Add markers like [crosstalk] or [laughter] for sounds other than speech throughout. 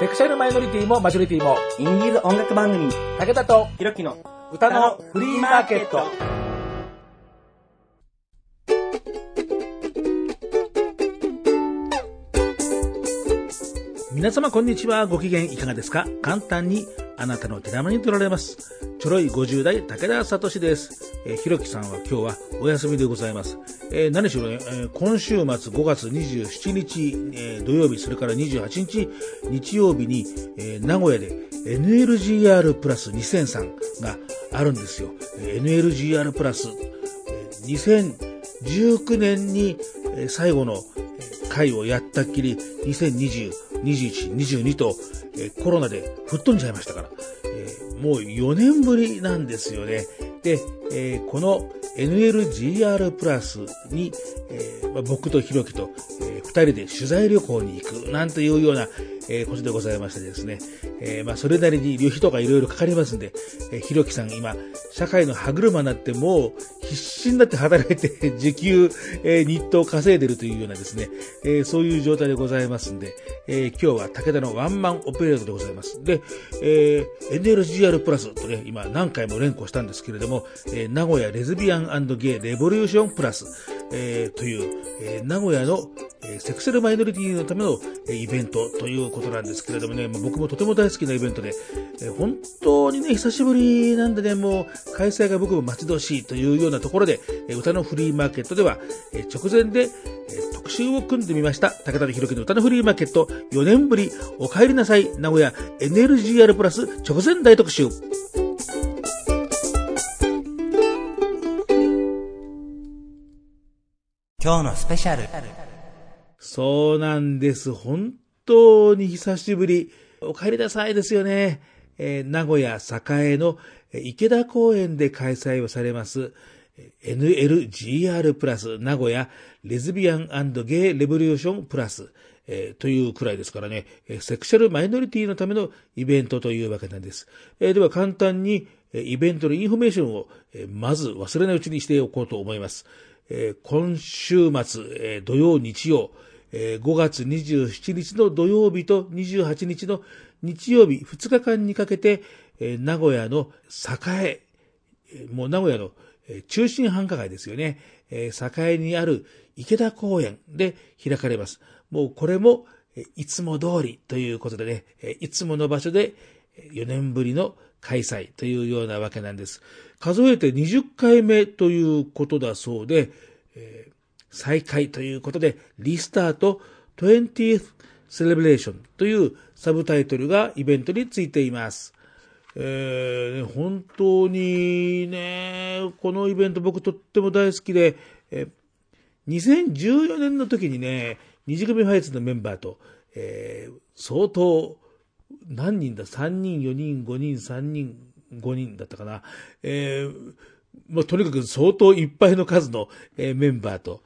セクシャルマイノリティもマジョリティも、インディーズ音楽番組、武田とひろきの歌のフリーマーケット。皆様こんにちは。ご機嫌いかがですか？簡単にあなたの手玉に取られます。ちょろい50代武田聡です。えーひろきさんは今日はお休みでございます。えー何しろね、えー今週末5月27日、えー土曜日、それから28日日曜日に、え名古屋で NLGR プラス2003があるんですよ。え NLGR プラス、え2019年にえ最後のえ回をやったっきり2020、21、22と、えコロナで吹っ飛んじゃいましたから、えもう4年ぶりなんですよね。で、えーこの NLGR プラスに、えー僕とひろきと、え2人で取材旅行に行くなんていうような、えーことでございましてですね、えーまあそれなりに旅費とかいろいろかかりますんで、えーひろきさん今、社会の歯車になってもう必死になって働いて [laughs] 時給、えー日当稼いでるというようなですね、えーそういう状態でございますんで、えー今日は武田のワンマンオペレートでございます。で、えー NLGR プラスとね、今何回も連呼したんですけれども、ー名古屋レズビアンゲイレボリューションプラス、えーという、えー名古屋の、えーセクシャルマイノリティのための、えーイベントということなんですけれどもね、まあ僕もとても大好きなイベントで、えー本当にね、久しぶりなんでね、もう開催が僕も待ち遠しいというようなところで、えー歌のフリーマーケットでは、えー直前で、えー特集を組んでみました。武田弘樹の歌のフリーマーケット4年ぶり、お帰りなさい、名古屋 NLGR プラス直前大特集。今日のスペシャル。そうなんです。本当に久しぶり。お帰りなさいですよね。えー名古屋栄の池田公園で開催をされます、NLGR プラス名古屋レズビアンゲイレボリューションプラス、えーというくらいですからね、セクシャルマイノリティのためのイベントというわけなんです。えーでは簡単にイベントのインフォメーションを、えまず忘れないうちにしておこうと思います。今週末、土曜、日曜、えー5月27日の土曜日と28日の日曜日2日間にかけて、名古屋の栄、もう名古屋の中心繁華街ですよね、栄にある池田公園で開かれます。もうこれも、いつも通りということでね、いつもの場所で4年ぶりの開催というようなわけなんです。数えて20回目ということだそうで、えー再開ということで、リスタート 20th Celebration というサブタイトルがイベントについています。えー本当にね、このイベント僕とっても大好きで、え2014年の時にね、二次組ファイツのメンバーと、えー相当、何人だ ?3 人、4人、5人、3人、5人だったかな。えーまあ、とにかく相当いっぱいの数の、えーメンバーと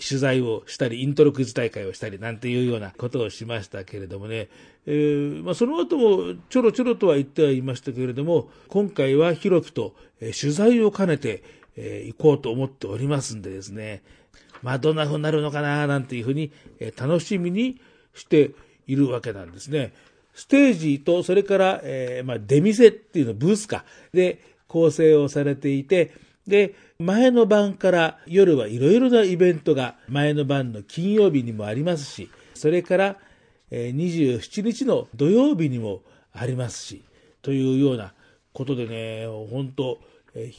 取材をしたり、イントロクイズ大会をしたりなんていうようなことをしましたけれどもね、えーまあ、その後もちょろちょろとは言ってはいましたけれども、今回はひろきと、えー取材を兼ねて、え行こうと思っておりますんでですね、まあ、どんな風になるのかな？なんていうふうに、え楽しみにしているわけなんですね。ステージと、それから、えーまあ、出店っていうの、ブースか、で、構成をされていて、で、前の晩から夜はいろいろなイベントが前の晩の金曜日にもありますし、それから、えー27日の土曜日にもありますし、というようなことでね、本当、えー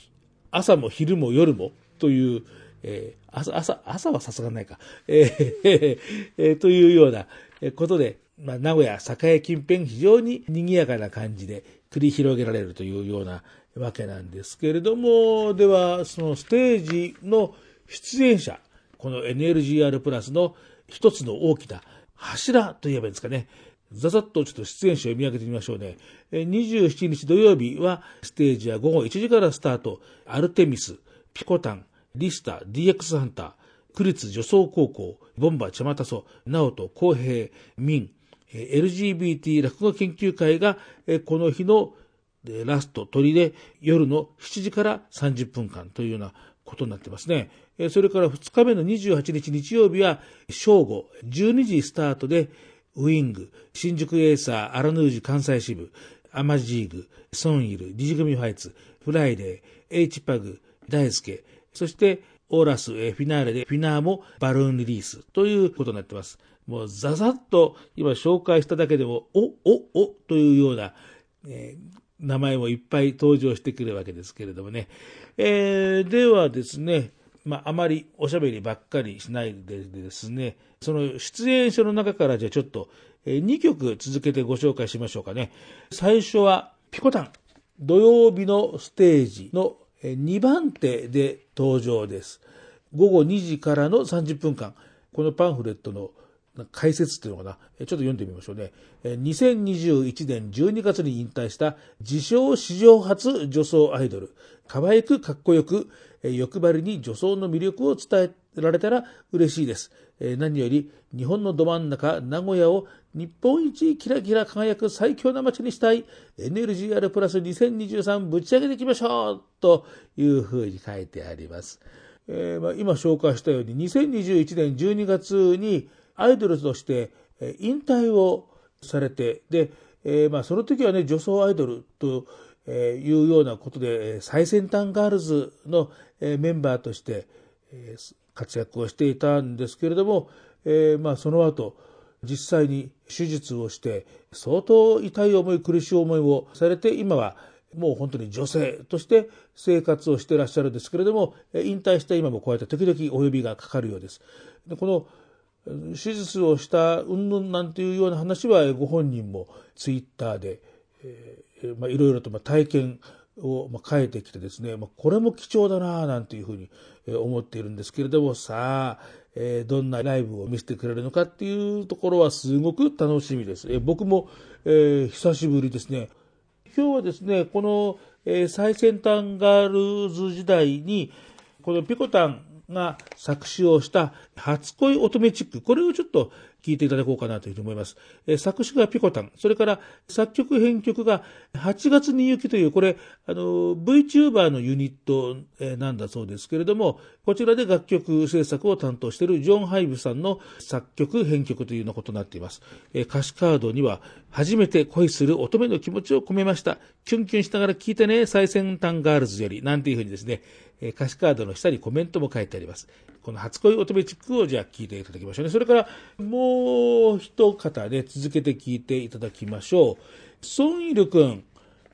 朝も昼も夜もという、えー朝、朝、朝はさすがないか、えーえーというようなことで、まあ、名古屋、栄近辺非常に賑やかな感じで繰り広げられるというようなわけなんですけれども、では、そのステージの出演者、この NLGR プラスの一つの大きな柱といえばいいんですかね。ざざっとちょっと出演者を見上げてみましょうね。27日土曜日はステージは午後1時からスタート。アルテミス、ピコタン、リスタ、DX ハンター、区立女装高校、ボンバーチャマタソ、ナオト、公平、ミン、LGBT 落語研究会が、この日のラスト、鳥で夜の7時から30分間というようなことになってますね。それから2日目の28日日曜日は正午、12時スタートで、ウィング、新宿エイサー、アラヌージ関西支部、アマジーグ、ソンイル、ディジグミファイツ、フライデー、エイチパグ、大輔、そしてオーラス、フィナーレでフィナーもバルーンリリースということになってます。もうザザッと今紹介しただけでも、お、お、おというような、えー、名前もいっぱい登場してくるわけですけれどもね。えー、ではですね、まあ、あまりおしゃべりばっかりしないでですね、その出演者の中からじゃあちょっと、えー、2曲続けてご紹介しましょうかね。最初は、ピコタン。土曜日のステージの2番手で登場です。午後2時からの30分間、このパンフレットの解説っていうのかな？ちょっと読んでみましょうね。2021年12月に引退した自称史上初女装アイドル。可愛くかっこよく、欲張りに女装の魅力を伝えられたら嬉しいです。何より日本のど真ん中、名古屋を日本一キラキラ輝く最強な街にしたい NLGR プラス2023ぶち上げていきましょうというふうに書いてあります。えー、まあ、今紹介したように2021年12月にアイドルとして引退をされて、で、えー、まあ、その時はね、女装アイドルというようなことで、最先端ガールズのメンバーとして活躍をしていたんですけれども、えー、まあ、その後、実際に手術をして、相当痛い思い、苦しい思いをされて、今はもう本当に女性として生活をしていらっしゃるんですけれども、引退した今もこうやって時々お呼びがかかるようです。でこの手術をしたうんぬんなんていうような話はご本人もツイッターで、いろいろと体験をま変えてきてですね、ま、これも貴重だななんていうふうに思っているんですけれどもさあ、え、どんなライブを見せてくれるのかっていうところはすごく楽しみです。え、僕も、え、久しぶりですね。今日はですね、この、え、最先端ガールズ時代に、このピコタンが作詞をした初恋乙女チック、これをちょっと聞いていただこうかなというふうに思います。え作詞がピコタン、それから作曲編曲が8月に行きという、これ、あの、VTuber のユニットなんだそうですけれども、こちらで楽曲制作を担当しているジョン・ハイブさんの作曲編曲というようなことになっています。え歌詞カードには、初めて恋する乙女の気持ちを込めました。キュンキュンしながら聞いてね、最先端ガールズより、なんていうふうにですね、歌詞カードの下にコメントも書いてあります。この初恋乙女チックをじゃあ聞いていただきましょうね。それからもう一方ね、続けて聞いていただきましょう。ソンイル君。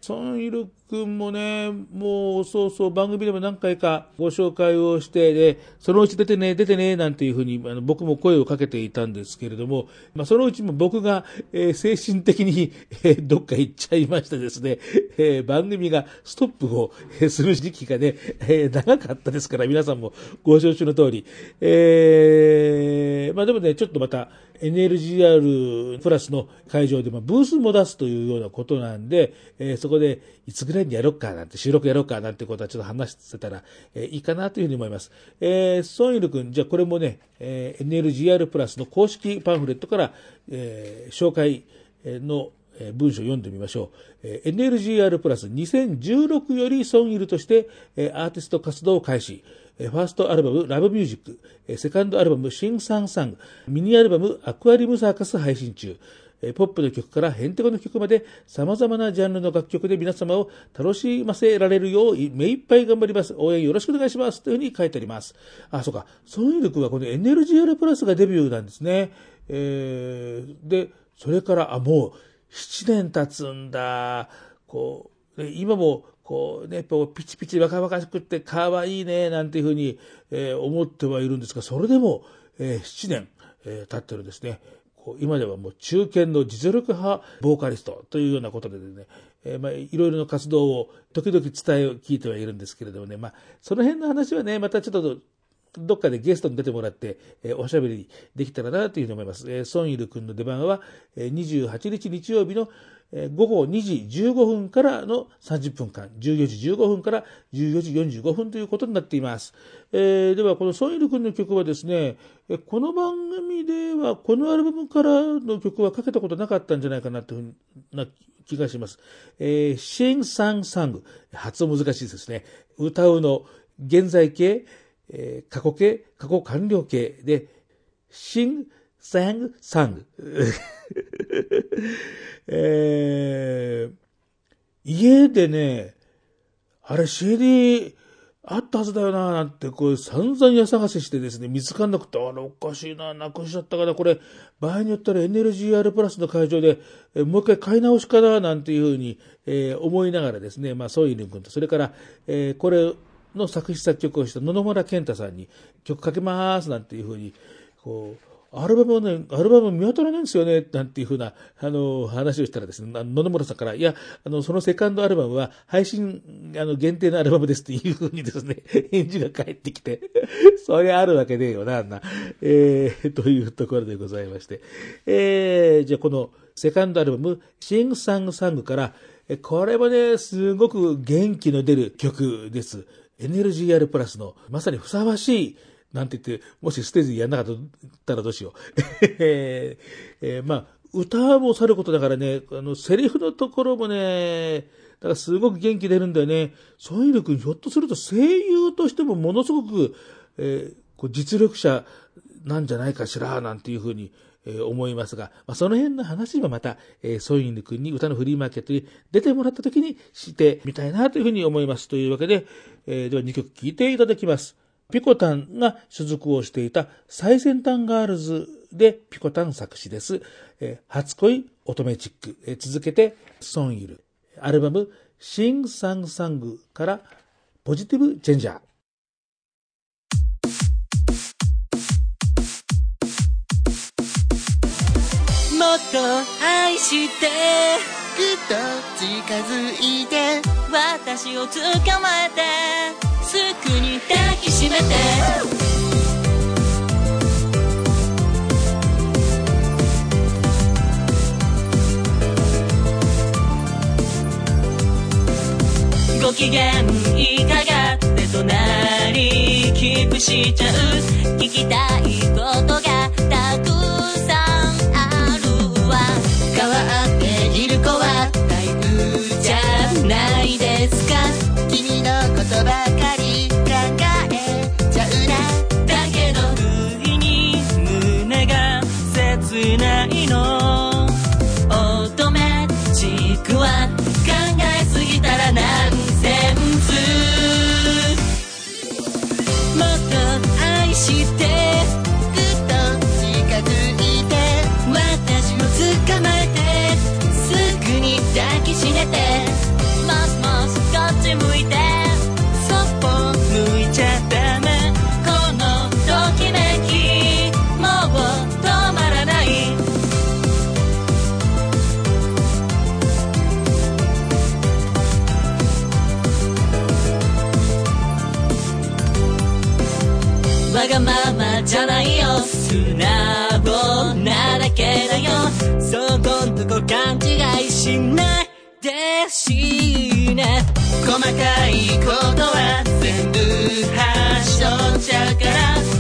ソンイル君もね、もうそうそう番組でも何回かご紹介をして、で、そのうち出てね、出てね、なんていうふうにあの僕も声をかけていたんですけれども、まあそのうちも僕が、えー、精神的に、えー、どっか行っちゃいましてですね、えー、番組がストップを、えする時期がね、え長かったですから皆さんもご承知の通り、えまあでもね、ちょっとまた、NLGR プラスの会場で、ま、ブースも出すというようなことなんで、えー、そこでいつぐらいにやろうかなんて、収録やろうかなんてことはちょっと話してたら、えー、いいかなというふうに思います。えー、ソンイル君、じゃあこれもね、えー、NLGR プラスの公式パンフレットから、えー、紹介の文章を読んでみましょう。NLGR プラス2016よりソンイルとしてアーティスト活動を開始。ファーストアルバム、ラブミュージック、セカンドアルバム、シンサンサング、ミニアルバム、アクアリウムサーカス配信中。ポップの曲からヘンテコの曲まで様々なジャンルの楽曲で皆様を楽しませられるよう目いっぱい頑張ります。応援よろしくお願いします。というふうに書いてあります。あ、そうか。ソンイル君はこの NLGR プラスがデビューなんですね。えー、で、それから、あ、もう7年経つんだ。こう、今もこうね、こうピチピチ若々しくって可愛いね、なんていうふうに、えー、思ってはいるんですが、それでも、えー、7年、えー、経ってるんですね。こう今ではもう中堅の実力派ボーカリストというようなことでね、えー、まあ、いろいろな活動を時々伝え、聞いてはいるんですけれどもね、まあ、その辺の話はね、またちょっとどっかでゲストに出てもらって、えー、おしゃべりできたらなというふうに思います。えー、ソンイル君の出番は、えー、28日日曜日の、午後2時15分からの30分間、14時15分から14時45分ということになっています。えー、では、このソンイル君の曲はですね、この番組では、このアルバムからの曲はかけたことなかったんじゃないかなというな気がします。えー、シンサンサング。発音難しいですね。歌うの現在形、えー、過去形、過去完了形で、新サング、サング。サングえー、家でね、あれ CD あったはずだよな、なんて、こう、散々家探ししてですね、見つかんなくて、あれおかしいな、なくしちゃったから、これ、場合によったら NLGR プラスの会場で、えもう一回買い直しかな、なんていうふうに、えー、思いながらですね、まあ、ソイル君と、それから、えー、これの作詞作曲をした野々村健太さんに、曲かけます、なんていうふうに、こう、アルバムはね、アルバム見当たらないんですよね、なんていうふうな、あの、話をしたらですね、野々村さんから、いや、あの、そのセカンドアルバムは配信、あの、限定のアルバムですっていうふうにですね、[laughs] 返事が返ってきて、[laughs] それあるわけねえよな、あんな。えー、[laughs] というところでございまして。えー、じゃあこのセカンドアルバム、シングサングサングから、これもね、すごく元気の出る曲です。NLGR プラスの、まさにふさわしい、なんて言って、もしステージやんなかったらどうしよう。[laughs] えー、まあ、歌もさることだからね、あの、セリフのところもね、だからすごく元気出るんだよね。ソイル君、ひょっとすると声優としてもものすごく、えー、こう実力者なんじゃないかしら、なんていうふうに、えー、思いますが、まあ、その辺の話はまた、えー、ソイル君に歌のフリーマーケットに出てもらった時にしてみたいなというふうに思います。というわけで、えー、では2曲聴いていただきます。ピコタンが所属をしていた最先端ガールズでピコタン作詞です。えー、初恋乙女チック、えー、続けてソンイル。アルバムシンサンサングからポジティブチェンジャー。もっと愛してぐっと近づいて私を捕まえてすぐに抱きしめて。ご機嫌いかがって隣キープしちゃう。聞きたいことがじゃないよ。素直なだけだよ。そこんとこ勘違いしないでしね。細かいことは全部はしちゃうから。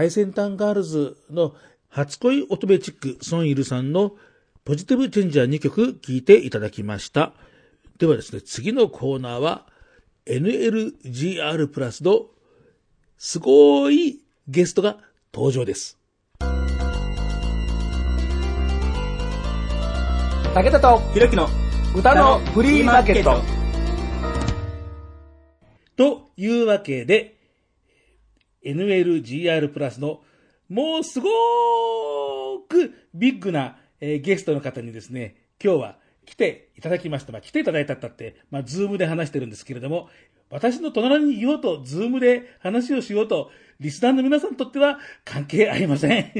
最先端ガールズの初恋乙女チック、ソンイルさんのポジティブチェンジャー2曲聴いていただきました。ではですね、次のコーナーは NLGR プラスのすごいゲストが登場です。武田とひろきの歌のフリーマーケット。というわけで、NLGR プラスのもうすごーくビッグな、えーゲストの方にですね、今日は来ていただきました。まあ、来ていただいたったって、まあ、ズームで話してるんですけれども、私の隣にいようと、ズームで話をしようと、リスナーの皆さんにとっては関係ありません。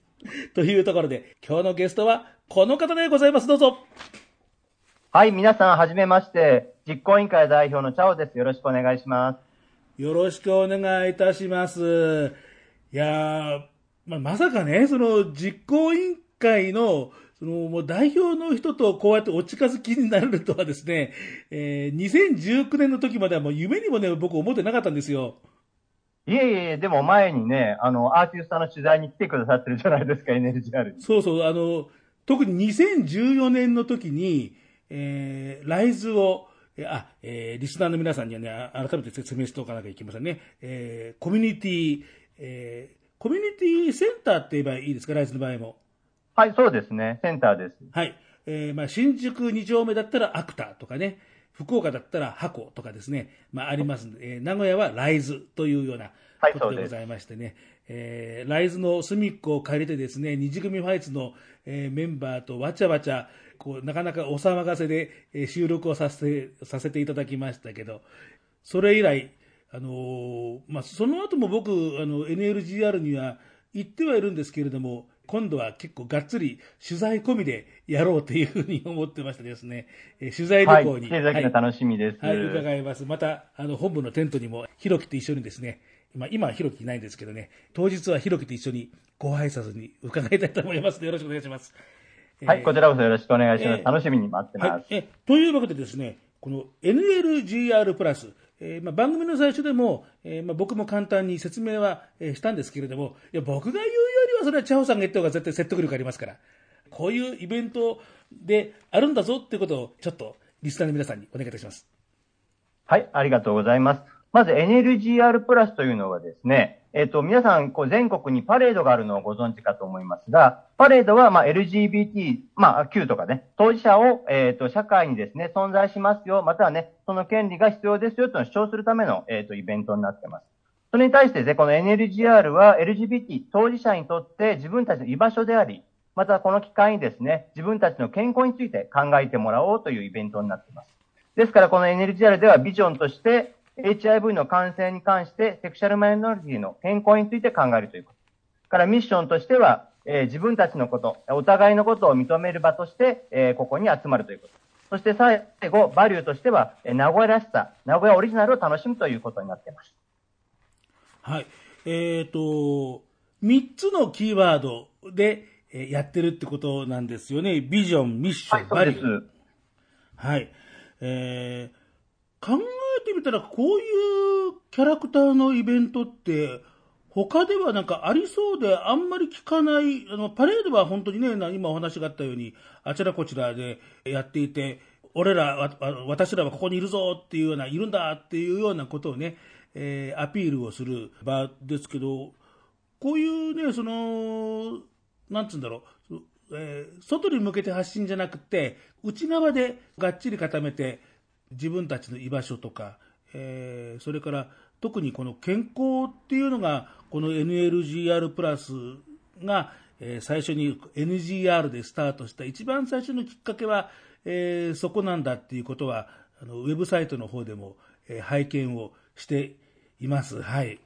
[laughs] というところで、今日のゲストはこの方でございます。どうぞ。はい、皆さん、はじめまして。実行委員会代表のチャオです。よろしくお願いします。よろしくお願いいたします。いやー、まあ、まさかね、その実行委員会の、そのもう代表の人とこうやってお近づきになるとはですね、えー2019年の時まではもう夢にもね、僕思ってなかったんですよ。いえいえ、でも前にね、あの、アーティストの取材に来てくださってるじゃないですか、NLGR に。そうそう、あの、特に2014年の時に、えー、ライズを、えーあ、えーリスナーの皆さんにはね、あ改めて説明しておかなきゃいけませんね。えーコミュニティ、えーコミュニティセンターって言えばいいですか、ライズの場合も。はい、そうですね。センターです。はい。えーまあ、新宿2丁目だったらアクタとかね、福岡だったら箱とかですね、まあ、ありますんで、えー名古屋はライズというようなはいことでございましてね、えーライズの隅っこを借りてですね、二次組ファイツの、えーメンバーとわちゃわちゃ、こう、なかなかお騒がせで、えー収録をさせて、させていただきましたけど、それ以来、あのーまあ、その後も僕、あの、NLGR には行ってはいるんですけれども、今度は結構がっつり取材込みでやろうというふうに思ってましてですね、えー取材はい、旅行に、来てい楽しみです。はい、伺います。また、あの、本部のテントにも、ひろきと一緒にですね、まあ、今はひろきいないんですけどね、当日はひろきと一緒にご挨拶に伺いたいと思いますので、よろしくお願いします。はい、こちらこそよろしくお願いします。えー楽しみに待ってます。はい。え、というわけでですね、この NLGR プラス、えーまあ、番組の最初でも、えーまあ、僕も簡単に説明は、えーしたんですけれども、いや、僕が言うよりはそれはチャオさんが言った方が絶対説得力ありますから、こういうイベントであるんだぞっていうことを、ちょっとリスナーの皆さんにお願いいたします。はい、ありがとうございます。まず NLGR プラスというのはですね、えっ、と、皆さん、こう、全国にパレードがあるのをご存知かと思いますが、パレードは、まあ、LGBT、まあ、Q とかね、当事者を、えっ、と、社会にですね、存在しますよ、またはね、その権利が必要ですよと主張するための、えっ、と、イベントになってます。それに対してですね、この NLGR は LGBT 当事者にとって自分たちの居場所であり、またこの機会にですね、自分たちの健康について考えてもらおうというイベントになっています。ですから、この NLGR ではビジョンとして、HIV の感染に関して、セクシャルマイノリティの健康について考えるということ。からミッションとしては、えー自分たちのこと、お互いのことを認める場として、えーここに集まるということ。そして最後、バリューとしては、えー名古屋らしさ、名古屋オリジナルを楽しむということになっています。はい。えっ、と、3つのキーワードで、えーやってるってことなんですよね。ビジョン、ミッション、はい、バリュー。す。はい。えー考えてみたら、こういうキャラクターのイベントって、他ではなんかありそうで、あんまり聞かない、あの、パレードは本当にね、今お話があったように、あちらこちらでやっていて、俺ら、私らはここにいるぞっていうような、いるんだっていうようなことをね、えーアピールをする場ですけど、こういうね、その、なんつうんだろう、えー外に向けて発信じゃなくて、内側でがっちり固めて、自分たちの居場所とか、えーそれから特にこの健康っていうのが、この NLGR プラスが、えー最初に NGR でスタートした一番最初のきっかけは、えーそこなんだっていうことは、あのウェブサイトの方でも、えー拝見をしています。はい。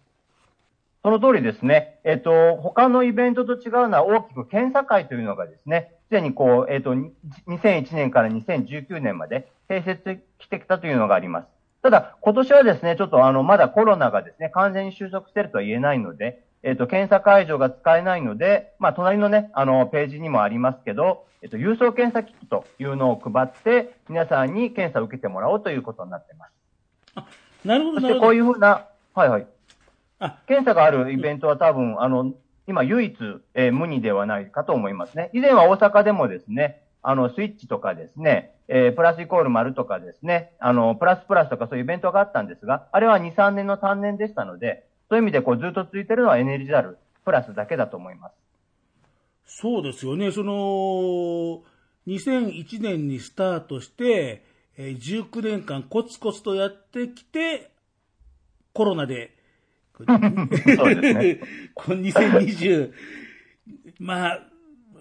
その通りですね。えっ、と、他のイベントと違うのは大きく検査会というのがですね、すでにこう、えっ、と、に2001年から2019年まで併設してきたというのがあります。ただ、今年はですね、ちょっとあの、まだコロナがですね、完全に収束しているとは言えないので、えっ、と、検査会場が使えないので、まあ、隣のね、あの、ページにもありますけど、えっ、と、郵送検査キットというのを配って、皆さんに検査を受けてもらおうということになっています。なるほど、そしてこうなるほど。いうふうな、はいはい。検査があるイベントは多分、あの、今唯一、えー無二ではないかと思いますね。以前は大阪でもですね、あの、スイッチとかですね、えープラスイコール丸とかですね、あの、プラスプラスとかそういうイベントがあったんですが、あれは2、3年の単年でしたので、そういう意味でこうずっと続いてるのはエネルギーあるプラスだけだと思います。そうですよね。その、2001年にスタートして、えー19年間コツコツとやってきて、コロナで、そうですね。この2020、[laughs] まあ、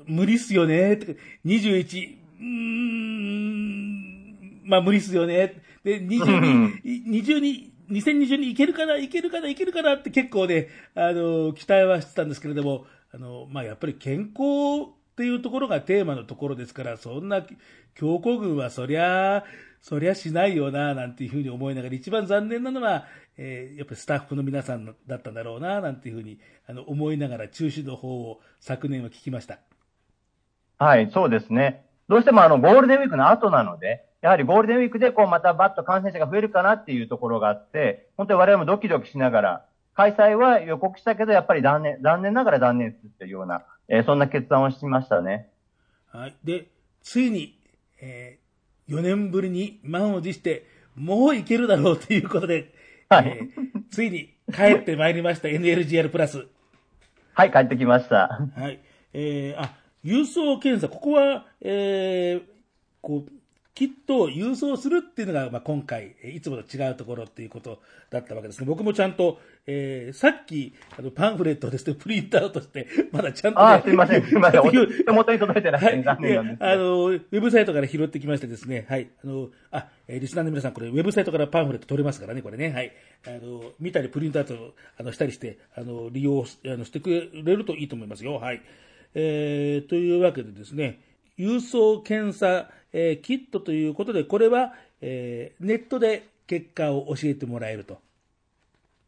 無理っすよね。21、うーん、まあ無理っすよね。で、22、22、2020にいけるかな、いけるかな、いけるかなって結構ね、あの、期待はしてたんですけれども、あの、まあやっぱり健康っていうところがテーマのところですから、そんな強行軍はそりゃ、そりゃしないよな、なんていうふうに思いながら、一番残念なのは、えーやっぱりスタッフの皆さんだったんだろうな、なんていうふうにあの思いながら中止の方を昨年は聞きました。はい、そうですね。どうしてもあの、ゴールデンウィークの後なので、やはりゴールデンウィークでこうまたバッと感染者が増えるかなっていうところがあって、本当に我々もドキドキしながら、開催は予告したけど、やっぱり断念、残念ながら断念するっていうような、えーそんな決断をしましたね。はい。で、ついに、え4年ぶりに満を持して、もういけるだろうということで、はいえーついに帰ってまいりました、NLGR プラス。はい、帰ってきました。はい。えー、あ、郵送検査、ここは、えー、こう、キットを郵送するっていうのが、まあ、今回、えーいつもと違うところっていうことだったわけですね。僕もちゃんと、えー、さっき、あの、パンフレットをですね、プリントアウトして、まだちゃんと、ね、あーすいません、すいません。手元に届いてない。残念なんです、いやあの、ウェブサイトから拾ってきましてですね、はい。あの、あ、えーリスナーの皆さん、これ、ウェブサイトからパンフレット取れますからね、これね、はい。あの、見たりプリントアウト、あの、したりして、あの、利用しあのしてくれるといいと思いますよ、はい。えー、というわけでですね、郵送検査、えーキットということで、これは、えーネットで結果を教えてもらえると。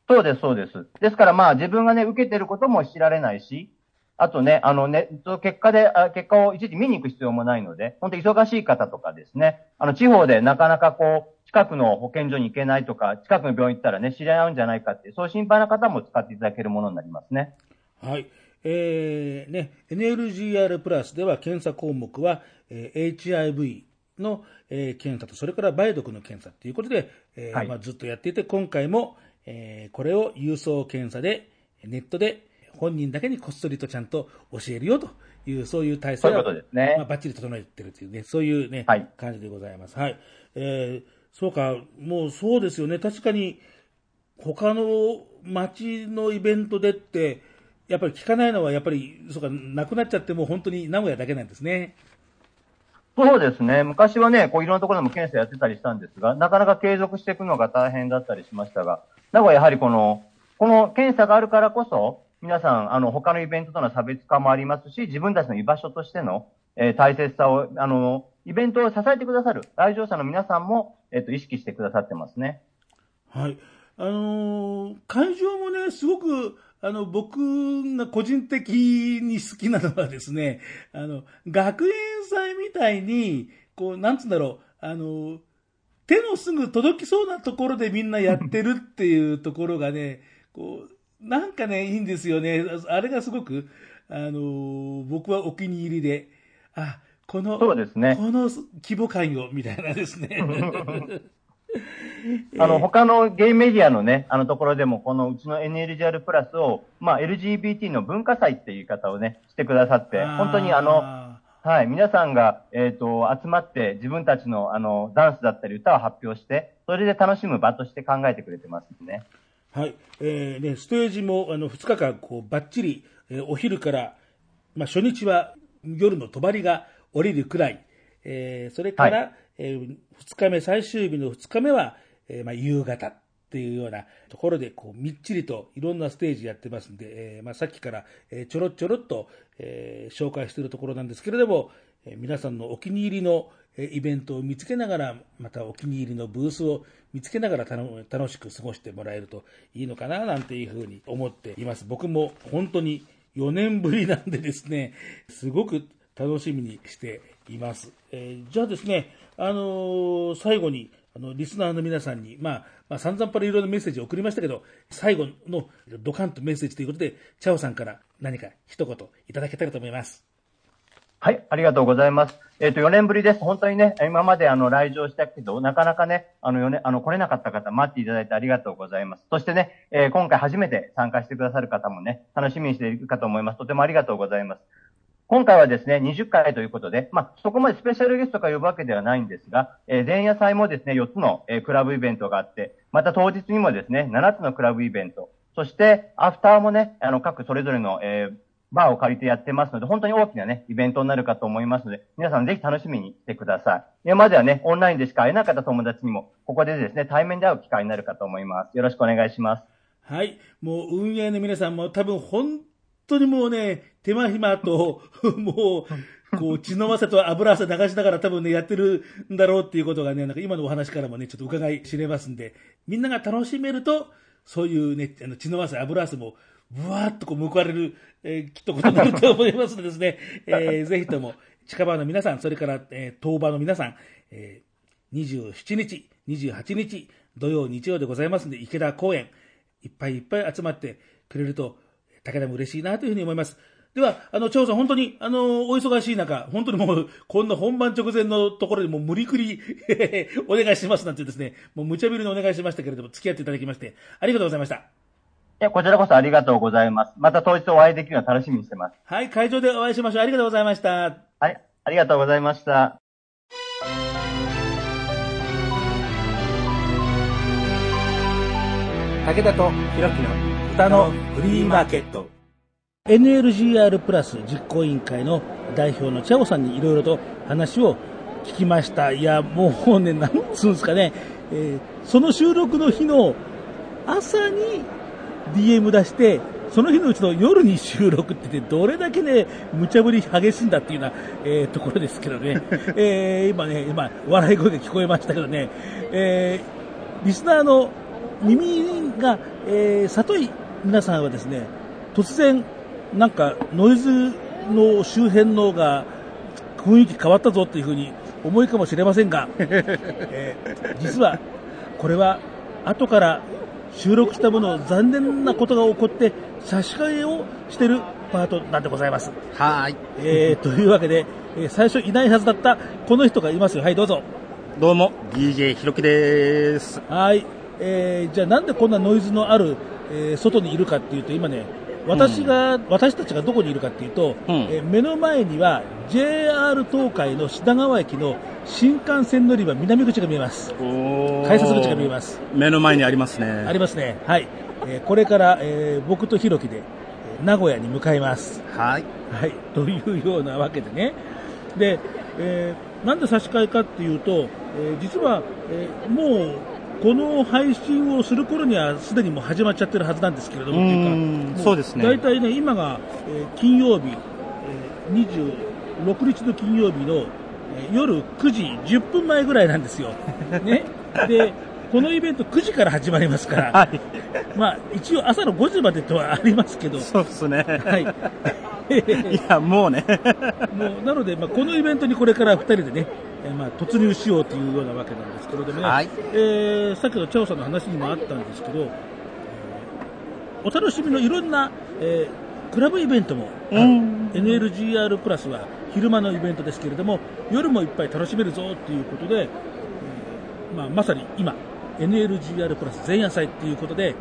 そうです、そうです。ですからまあ自分がね、受けてることも知られないし、あとね、あのね、結果で、あ結果を一時見に行く必要もないので、本当に忙しい方とかですね、あの地方でなかなかこう、近くの保健所に行けないとか、近くの病院行ったらね、知り合うんじゃないかっていう、そういう心配な方も使っていただけるものになりますね。はい。えーね、NLGR プラスでは検査項目は、えー HIV の、えー検査と、それから梅毒の検査ということで、えーはいまあ、ずっとやっていて、今回も、えーこれを郵送検査で、ネットで本人だけにこっそりとちゃんと教えるよという、そういう体制そういうことですねまあ、バッチリ整えてるというね、そういうね、はい感じでございます。はい。えーそうか、もうそうですよね。確かに、他の町のイベントでって、やっぱり聞かないのは、やっぱり、そうか、なくなっちゃってもう本当に名古屋だけなんですね。そうですね。昔はね、こういろんなところでも検査やってたりしたんですが、なかなか継続していくのが大変だったりしましたが、名古屋やはりこの、この検査があるからこそ、皆さん、あの、他のイベントとの差別化もありますし、自分たちの居場所としての、えー大切さを、あの、イベントを支えてくださる来場者の皆さんも、えっ、と、意識してくださってますね。はい。あのー会場もね、すごく、あの、僕が個人的に好きなのはですね、[laughs] あの、学園祭みたいに、こう、なんつうんだろう、あの、手のすぐ届きそうなところでみんなやってるっていうところがね、こう、なんかね、いいんですよね。あれがすごく、あの、僕はお気に入りで、あ、この、そうですねこの規模感よ、みたいなですね。[laughs] [laughs] あの、他のゲイメディアのね、あのところでも、このうちの NLGR プラスを、まあ、LGBT の文化祭っていう言い方をね、してくださって、本当にあの、はい、皆さんが、えっ、と、集まって自分たちの、あの、ダンスだったり歌を発表して、それで楽しむ場として考えてくれてますね。はい。えーね、ステージも、あの、2日間、こう、ばっちり、えーお昼から、まあ、初日は夜の帳が降りるくらい、えーそれから、はえ2日目、最終日の2日目は、えーまあ、夕方っていうようなところで、こう、みっちりといろんなステージやってますんで、えーまあ、さっきから、えちょろちょろっと、え紹介しているところなんですけれども、え皆さんのお気に入りのえイベントを見つけながら、またお気に入りのブースを見つけながら楽楽しく過ごしてもらえるといいのかななんていうふうに思っています。僕も本当に4年ぶりなんでですね、すごく楽しみにしています。えーじゃあですね、あのー最後に、あの、リスナーの皆さんに、まあ、まあ、散々パラいろいろメッセージを送りましたけど、最後のドカンとメッセージということで、チャオさんから何か一言いただけたらと思います。はい、ありがとうございます。えっ、と、4年ぶりです。本当にね、今まであの、来場したけど、なかなかね、あの、4年、あの、来れなかった方、待っていただいてありがとうございます。そしてね、えー今回初めて参加してくださる方もね、楽しみにしているかと思います。とてもありがとうございます。今回はですね、20回ということで、まあ、そこまでスペシャルゲストが呼ぶわけではないんですが、えー前夜祭もですね、4つの、えークラブイベントがあって、また当日にもですね、7つのクラブイベント、そして、アフターもね、あの、各それぞれの、えーバーを借りてやってますので、本当に大きなね、イベントになるかと思いますので、皆さんぜひ楽しみにしてください。今まではね、オンラインでしか会えなかった友達にも、ここでですね、対面で会う機会になるかと思います。よろしくお願いします。はい。もう運営の皆さんも多分本当にもうね、手間暇と、[laughs] もう、こう、血の汗と油汗流しながら多分ね、やってるんだろうっていうことがね、なんか今のお話からもね、ちょっと伺い知れますんで、みんなが楽しめると、そういうね、あの血の汗、油汗も、ぶわーっとこう報われる、えーきっとことになると思いますのでですね、[laughs] えーぜひとも、近場の皆さん、それから、えー、当場の皆さん、えー27日、28日、土曜、日曜でございますんで、池田公園、いっぱいいっぱい集まってくれると、武田も嬉しいなというふうに思います。では、あの、長さん、本当に、あの、お忙しい中、本当にもう、こんな本番直前のところでもう無理くり、[laughs] お願いしますなんてですね、もう無茶ぶりにお願いしましたけれども、付き合っていただきまして、ありがとうございました。いや、こちらこそありがとうございます。また当日お会いできるのを楽しみにしてます。はい、会場でお会いしましょう。ありがとうございました。はい、ありがとうございました。武田とひろきの歌のフリーマーケット。NLGR プラス実行委員会の代表のチャオさんにいろいろと話を聞きました。いや、もうね、なんつうんですかね、えーその収録の日の朝に DM 出して、その日のうちの夜に収録って言って、どれだけね、無茶ぶり激しいんだっていうような、えーところですけどね、[laughs] えー今ね、今、笑い声が聞こえましたけどね、えーリスナーの耳が、えー、里い皆さんはですね、突然、なんかノイズの周辺のが雰囲気変わったぞというふうに思いかもしれませんが、[laughs] えー実はこれは後から収録したもの残念なことが起こって差し替えをしているパートなんでございます。はーい。えーというわけで、えー最初いないはずだったこの人がいますよ。はい、どうぞ。どうも、DJ ひろきです。はい。えーじゃあなんでこんなノイズのある、えー外にいるかっていうと、今ね、私が、私たちがどこにいるかっていうと、うんえー目の前には JR 東海の品川駅の新幹線乗り場南口が見えます。改札口が見えます。目の前にありますね。ありますね。はい。えーこれから、えー僕とひろきで、えー名古屋に向かいます。はい。はい、というようなわけでね。で、えーなんで差し替えかっていうと、えー実は、えーもう、この配信をする頃にはすでにもう始まっちゃってるはずなんですけれども、いうか、もそうですね大体ね、今が、えー金曜日、えー26日の金曜日の、えー夜9時10分前ぐらいなんですよ。[laughs] ね。で、このイベント9時から始まりますから、はい。[laughs] まあ、一応朝の5時までとはありますけど、そうですね。はい。[laughs] いや、もうね。もうなので、まあ、このイベントにこれから2人でね、えーまあ、突入しようというようなわけなんですけれどもね、はい。えーさっきのチャオさんの話にもあったんですけど、えーお楽しみのいろんな、えークラブイベントもある、うん。NLGR プラスは昼間のイベントですけれども、夜もいっぱい楽しめるぞということで、えーまあ、まさに今、NLGR プラス前夜祭ということで、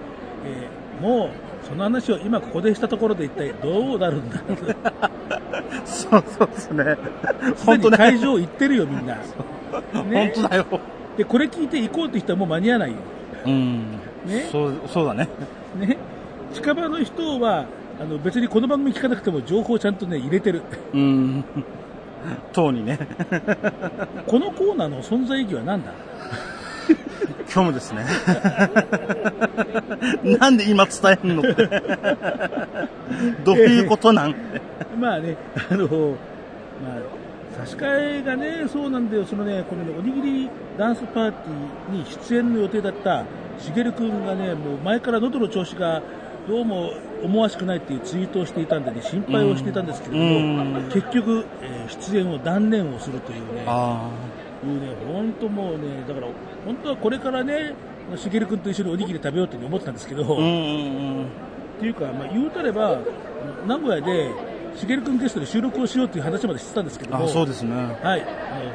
えーもうその話を今ここでしたところで一体どうなるんだろう [laughs] そうそうですね。[laughs] 本当ね。会場行ってるよ、みんな。本ね当だよ。で、これ聞いて行こうって人はもう間に合わないよ。うん。ねそう、そうだね。ね。近場の人は、あの、別にこの番組聞かなくても情報をちゃんとね、入れてる。うん。当にね。[laughs] このコーナーの存在意義は何だ？虚無ですね。なんで今伝えんの？って。どういうことなん？まあね、あの、まあ、差し替えがね、そうなんだよ。そのね、このね、おにぎりダンスパーティーに出演の予定だったしげるくんがね、もう前から喉の調子がどうも思わしくないっていうツイートをしていたんでね、心配をしていたんですけれども、うん結局、えー出演を断念をするというね、あいうね、本当もうね、だから、本当はこれからね、しげる君と一緒におにぎり食べようって思ってたんですけど、うんうんうん。っていうか、まあ、言うたれば、名古屋で、しげる君ゲストで収録をしようっていう話までしてたんですけども、あ、そうですね。はい、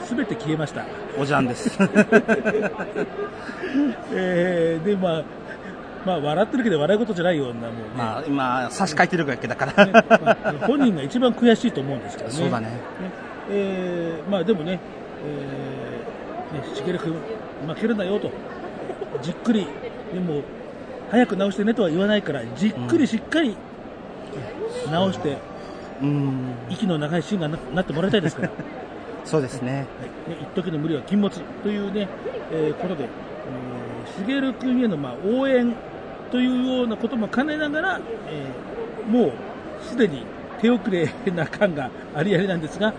すべて消えました。おじゃんです。[laughs] えー、で、まあ、まあ、笑ってるけど笑い事じゃないような、もうね、まあ、今、差し替えてるだけだから。ねまあ本人が一番悔しいと思うんですけどね。そうだね。えーまあでもね、えーね、しげる君、負けるなよと、じっくり、でも、早く直してねとは言わないから、じっくりしっかり直して、うん。息の長いシーンがななってもらいたいですから、は [laughs] いそうですね。ね、一時の無理は禁物というね、えーことで、えーしげる君へのまあ応援というようなことも兼ねながら、えーもうすでに手遅れな感がありありなんですが、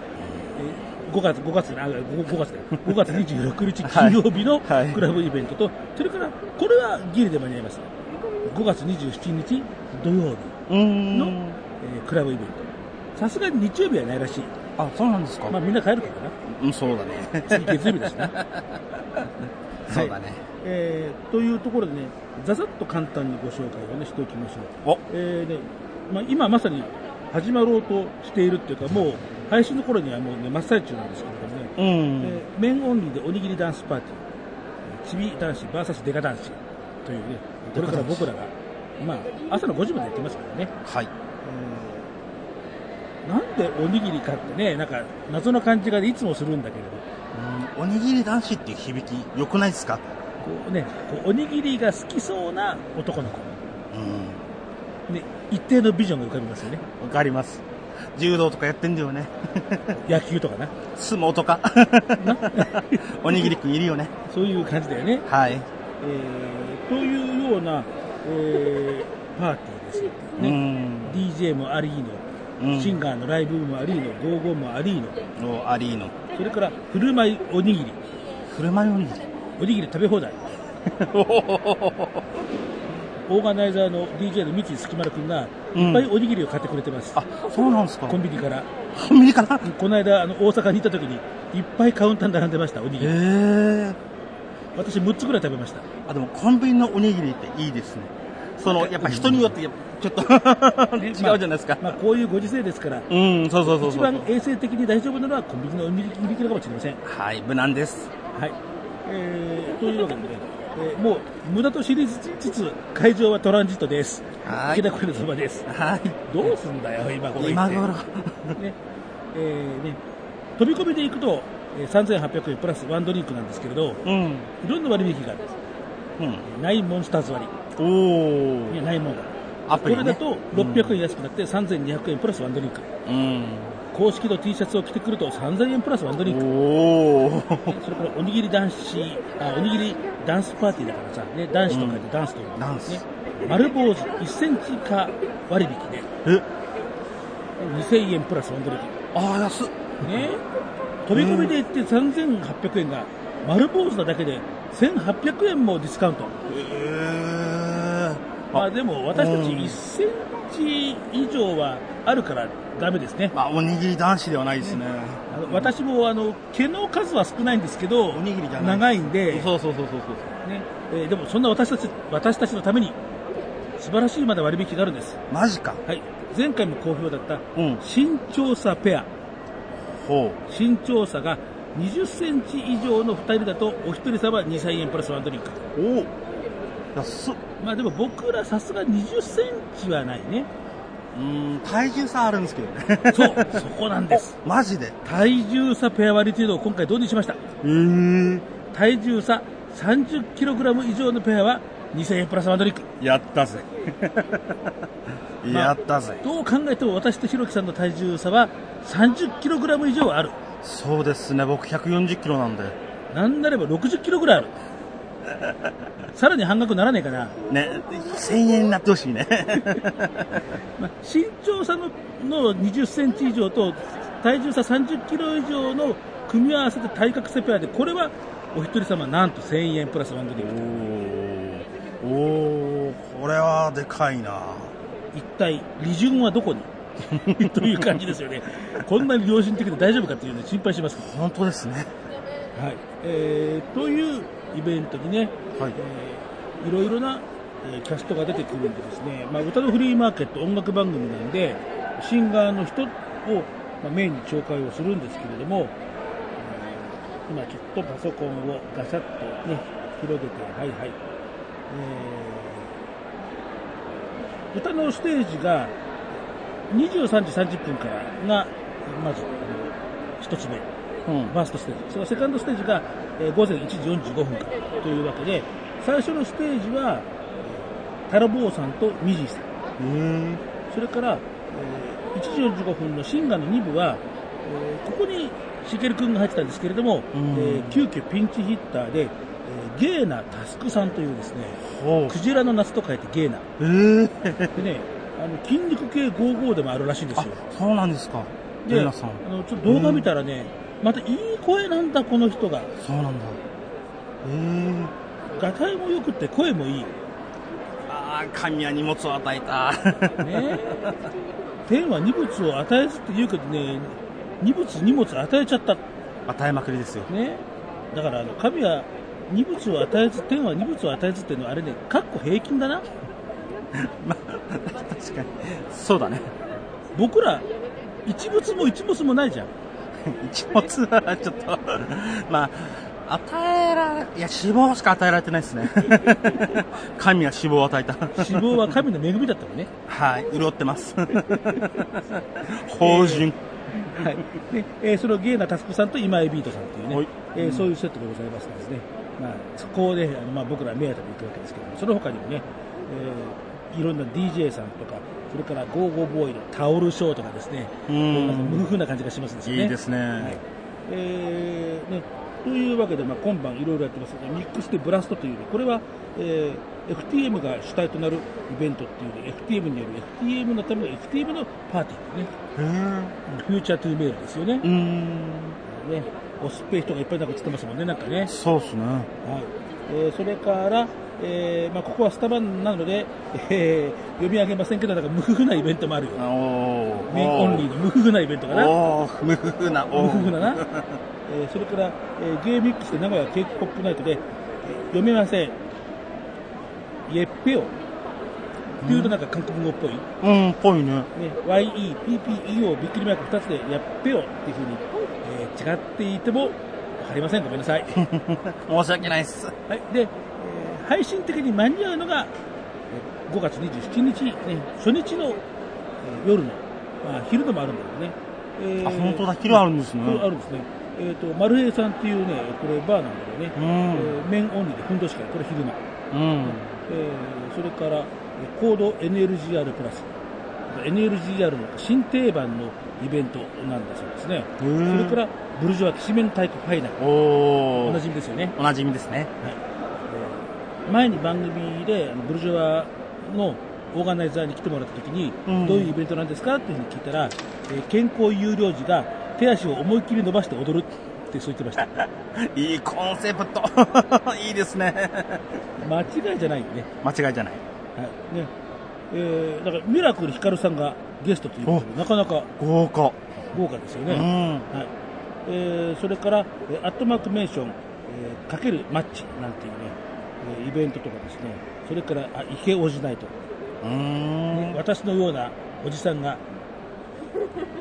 えー5月、5月、あ、5, 5月だよ。5月26日 [laughs] 金曜日のはい。クラブイベントと、それから、これはギリで間に合います。5月27日土曜日うん。の、えークラブイベント。さすがに日曜日はないらしい。あ、そうなんですか。まあみんな帰るからな。うん、そうだね。次月曜日ですね。[laughs] そうだね。えーというところでね、ざざっと簡単にご紹介をね、しておきましょう。おえーね、まあ、今まさに始まろうとしているっていうか、もう配信の頃にはもうね、真っ最中なんですけれどもね、うん。えーメンオンリーでおにぎりダンスパーティー、ちび男子 VS デカ男子というね、これから僕らが、まあ、朝の5時までやってますからね、はい。えーなんでおにぎりかってね、なんか謎の感じがいつもするんだけれど、うんおにぎり男子っていう響き、良くないですか？こうね、こうおにぎりが好きそうな男の子。うん。ね、一定のビジョンが浮かびますよね。わかります。柔道とかやってんだよね。[laughs] 野球とかな。相撲とか。[laughs] おにぎりくんいるよね。そういう感じだよね。はい。えー、というような、えー、パーティーですよ。うね。ん。DJ もありーの、うんシンガーのライブもありーの、ゴーゴーもありーの、おアリーノ。それから振る舞いおにぎり、振る舞いおにぎり。おにぎり食べ放題。オーガナイザーの DJ の三木すきまるくんが、うんいっぱいおにぎりを買ってくれてます。あ、そうなんですかコンビニから。コンビニかなこの間、あの、大阪に行った時に、いっぱいカウンターに並んでました、おにぎへり。え。私6つぐらい食べました。あ、でもコンビニのおにぎりっていいですね。その、やっぱ人によって、ちょっと [laughs] 違うじゃないですか。まあ、こういうご時世ですから、うん、そうそうそう一そう。番衛生的に大丈夫なのはコンビニのおにぎりかもしれません。はい、無難です。はい。えー、というわけでね、えーもう無駄と知りつつ、会場はトランジットです。はい池田小のそばです。はい。どうすんだよ、今頃。今頃。ね、えーね、飛び込みで行くと、えー3800円プラスワンドリンクなんですけれど、うん。いろんな割引があるんです。うん。ナインモンスターズ割。おいー。や、ナインモンだ。アプリねこれだと600円安くなって3200円プラスワンドリンク。うん。公式の T シャツを着てくると3000円プラスワンドリンク。おー。それからおにぎり男子、あ、おにぎりダンスパーティーだからさ、ね、男子と書いてダンスという、ダンスね、丸坊主1センチ以割引で、え、2000円プラスワンドリンク。あー、安っ。ね、飛び込みで行って3800円が、丸坊主なだけで1800円もディスカウント。えまあでも私たちうん1センチ以上はあるからダメですね。まあ、おにぎり男子ではないですね。あの私もあの毛の数は少ないんですけど、おにぎりじゃない。長いんで、そうそうそうそうそう。ねえーでもそんな私たち私たちのために素晴らしいまだ割引があるんです。マジか。はい、前回も好評だったうん。身長差ペア、ほ身長差が20センチ以上の2人だとお一人様2000円プラスワンドリンク。う。おー。安っ。まあでも僕らさすが20センチはないね。うーん、体重差あるんですけどね。そう、[laughs] そこなんです。マジで体重差ペア割りというのを今回導入しました？えー。体重差 30kg 以上のペアは2000円プラスワンドリンク。やったぜ。[laughs] やったぜ。どう考えても私とひろきさんの体重差は 30kg 以上ある。そうですね、僕140キロなんで。なんなれば60キロぐらいある。さらに半額ならねえかな。ね、1000円になってほしいね。[laughs] まあ、身長差のの20センチ以上と体重差30キロ以上の組み合わせて体格差ペアで、これはお一人様なんと1000円プラスワンドリンク。おー、おー、これはでかいな。一体、利潤はどこに？[laughs] という感じですよね。こんなに良心的で大丈夫かっていうの心配します。本当ですね。はい。えーというイベントにね、はいえーいろいろな、えーキャストが出てくるんでですね、まあ、歌のフリーマーケット音楽番組なんで、シンガーの人を、まあ、メインに紹介をするんですけれども、えー今ちょっとパソコンをガシャッとね、広げて、はいはい。えー歌のステージが23時30分からが、まず、あの一つ目。うんファーストステージ。そのセカンドステージが、えー午前1時45分からというわけで、最初のステージは、えータラボーさんとミジーさん。へそれから、えー1時45分のシンガーの2部は、えーここにしげるくんが入ってたんですけれども、うんえー急遽ピンチヒッターで、えーゲーナタスクさんというですね、クジラの夏と書いてゲーナ。えー、でね、あの筋肉系55でもあるらしいんですあよ。、そうなんですか。で、あレナさん。のちょっと動画見たらね、またいい声なんだ、この人が。そうなんだ。えー、ガタイも良くて声もいい。あー、神は荷物を与えた。ね天は荷物を与えずって言うけどね、荷物、荷物与えちゃった。与えまくりですよ。ね。だから、あの、神は荷物を与えず、天は荷物を与えずっていうのはあれね、かっこ平均だな。[laughs] まあ、確かに。そうだね。僕ら、一物も一物もないじゃん。一物はちょっと、[laughs] まあ、与えら、いや、脂肪しか与えられてないですね。[laughs] 神は脂肪を与えた。脂肪は神の恵みだったのね。はい、潤ってます。[laughs] 芳醇。はい。で、えーそのゲイなタスクさんと今井ビートさんっていうね、はいえーそういうセットでございますのでですね、まあ、そこをね、あのまあ、僕ら目当てで行くわけですけども、その他にもね、えーいろんな DJ さんとか、それからゴーゴーボーイのタオルショーとかですね、無風な感じがしますですよね。いいですね。はいえーね、というわけで、まあ、今晩いろいろやってますが、ミックスでブラストというね、これは、えー FTM が主体となるイベントっていうね、FTM による FTM のための FTM のパーティーですね。 Female to Male ですよね。うーん。ね、雄っぽい人がいっぱいなんか映ってますもんね、なんかね。はい。そうですね。えーそれから、えーまあ、ここはスタバなので、えー読み上げませんけど、なんかムフフなイベントもあるよ。 Men only のムフフなイベントかな。ムフフな、おムフフなな。[laughs] えーそれから、えーゲイミックスで名古屋 K-POP ナイトで、えー読めません。イェッペオ。っていうとなんか韓国語っぽい。うん、ぽいね。ね、YE、PPEO、びっくりマーク2つでやっぺよっていうふうに、えー違っていても、わかりません。ごめんなさい。[laughs] 申し訳ないっす。はい。で、えー配信的に間に合うのが、えー5月27日、ね、初日の、えー夜の、まあ、昼のもあるんだけどね。えあ本当だ昼あるんですねあるんですね。えっ、と、マルヘイさんっていうね、これバーなんだけどね、うんえーメンオンリーでふんどし会、これ昼間。うん。えーそれから、えーコード NLGR プラス。NLGR の新定番のイベントなんだそうですね。そーれから、ブルジョワきしめん太鼓ファイナル。おー。おなじみですよね。おなじみですね。はいえー前に番組であのブルジョワのオーガナイザーに来てもらった時に、うんどういうイベントなんですか？っていうふうに聞いたら、えー健康有料児が手足を思いっきり伸ばして踊るってそう言ってました。[laughs] いいコンセプト。[laughs] いいですね。間違いじゃないよね。間違いじゃない。はい。ね。えー、だからミラクルヒカルさんがゲストということで、なかなか豪華。豪華ですよね。うん。はい。えー、それから、えーアットマークメンション、えー、かけるマッチなんていうね、えーイベントとかですね、それから、あ、池オジナイト。うーん。私のようなおじさんが、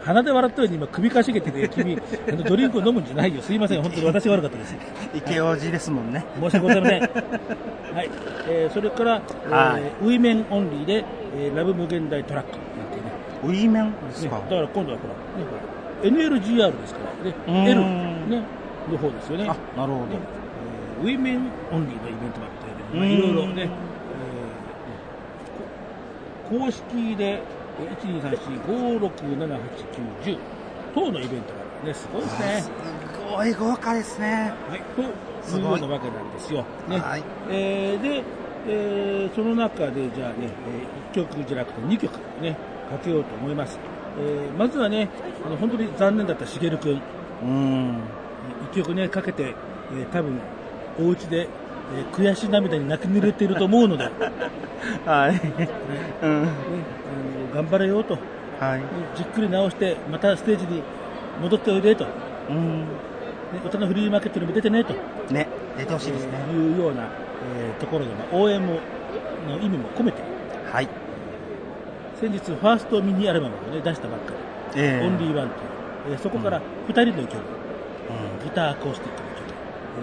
鼻で笑ったように今首かしげてて、君、あのドリンクを飲むんじゃないよ。すいません。本当に私が悪かったです。池王子ですもんね。申し訳ございません。はい。えー、それから、えーはい women only で、えーラブ無限大トラックなんてね。 women ですね、かだ。から今度はほら、ね、NLGR ですから、ね、L、ね、の方ですよね。あ、なるほど。ねえー women only のイベントもあって、まあ、うんいろいろね、えーこ公式で、1、2、3、4、5、6、7、8、9、10等のイベントがね、すごいですね。すごい豪華ですね。はい、というようなわけなんですよ。ねはいえーで、えーその中でじゃあね、え1曲じゃなくて2曲ね、かけようと思います。えーまずはね、あの本当に残念だったしげるくん、うん。1曲ね、かけて、えー多分お家で、えー悔しい涙に泣き濡れていると思うので、ね、[laughs] はい。うん。あの頑張れよと、はい。じっくり直して、またステージに戻っておいでと。うん。歌のフリーマーケットにも出てねとね、出てほしいですね。いうような、えーところで、まあ、応援もの意味も込めて、はい。先日、ファーストミニアルバムを、ね、出したばっかり、ええオンリーワンという、えーそこから2人の曲、ギターアコースティック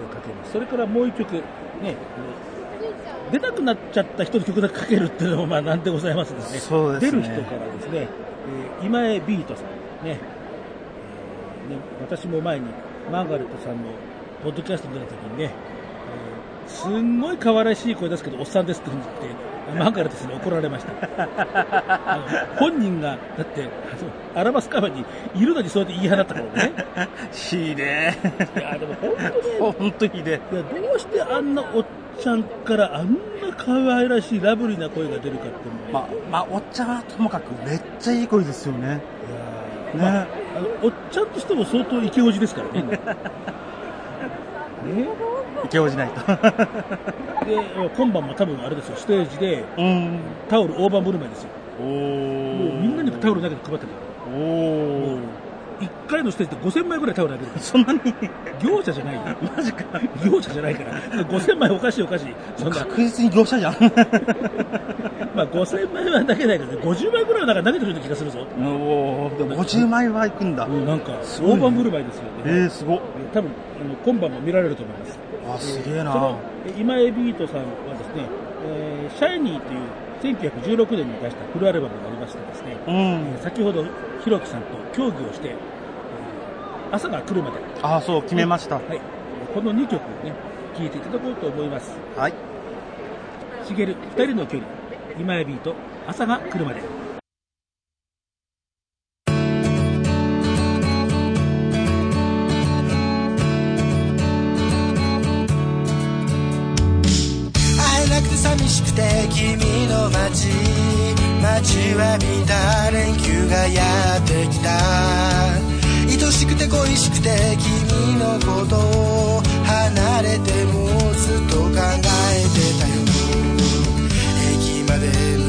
かけます。それからもう一曲、ね、えー出なくなっちゃった人の曲だけかけるっていうのも、まあ、なんでございますですね。ですね出る人からですね、えー今江ビートさん、ね、えーね、私も前にマーガレットさんのポッドキャストに出た時にね、えーすんごい可愛らしい声ですけど、おっさんですって言って、マーガレットさんに怒られました。本人が、だって、アラバスカバにいるのにそうやって言い放ったからね。ひでいや、でも本当ね、え。本当ひでえ。いやどうしてあんなおっちゃんからあんな可愛らしいラブリーな声が出るかっていうのまあ、まあ、おっちゃんはともかくめっちゃいい声ですよね。いやねーまあ、おっちゃんとしても相当イケオジですからね。[laughs] ねイケオジないと。[laughs] で、今晩も多分あれですよ、ステージでうん。タオル大盤振る舞いですよ。おもうみんなにタオル投げて配ってるから。おお1回のステージで5000枚ぐらいタオル投げる。そんなに？業者じゃないよ。[laughs] マジか。業者じゃないから。5000枚おかしいおかしい。そんな、確実に業者じゃん。[laughs] まあ5000枚は投げないけどね、50枚ぐらいはなんか投げてるような気がするぞ。おおでも50枚は行くんだ。うんなんか、大盤振る舞いですよえね。ー、すごっ。多分、あの、今晩も見られると思います。あ、すげえなそのえ今江ビートさんはですね、えーシャイニーという1916年に出したフルアルバムがありましてですね、うんえー。先ほどひろきさんと協議をして、えー朝が来るまで、あ、そう、決めました。はい、この2曲をね、聴いていただこうと思います。はい。しげる2人の距離、今江ビート、朝が来るまで。寂しくて君の街。街は見た連休がやってきた。愛しくて恋しくて君のことを離れてもずっと考えてたよ。駅まで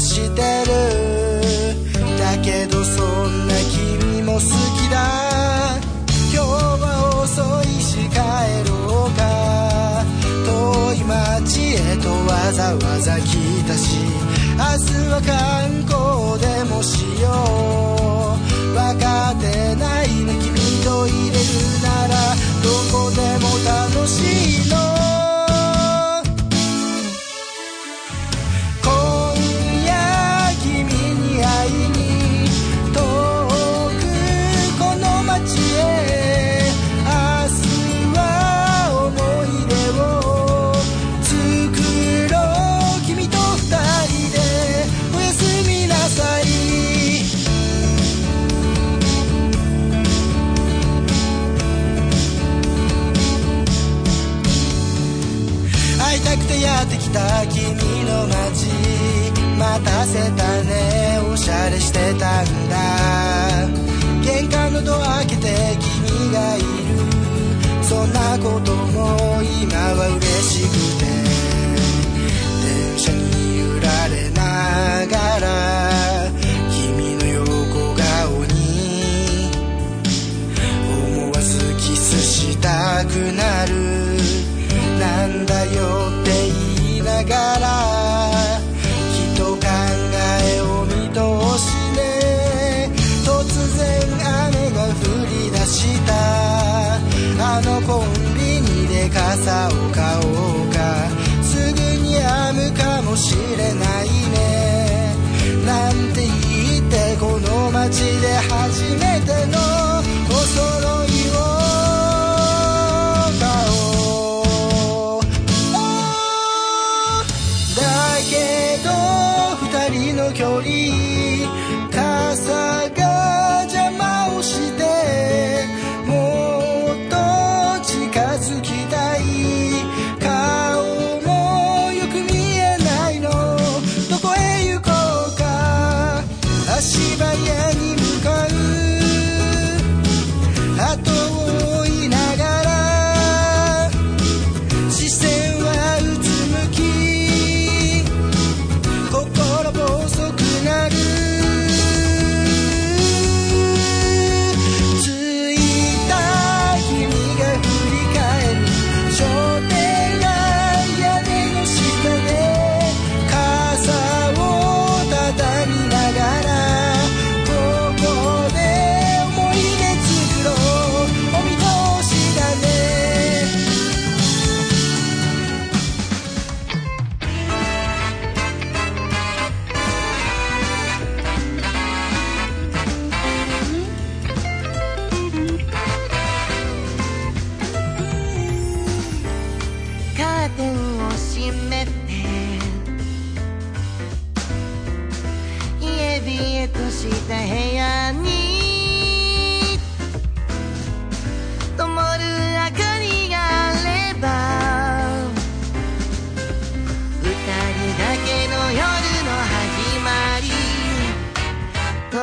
してる。だけどそんな君も好きだ。今日は遅いし帰ろうか。遠い街へとわざわざ来たし。明日は観光でもしよう。分かってないね君と入れるならどこでも楽しいの。待たせたね。おしゃれしてたんだ。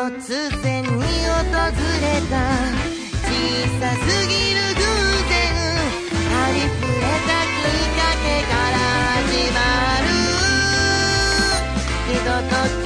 突然に訪れた小さすぎる偶然ありふれたきっかけから始まる。人と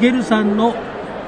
しげるさんの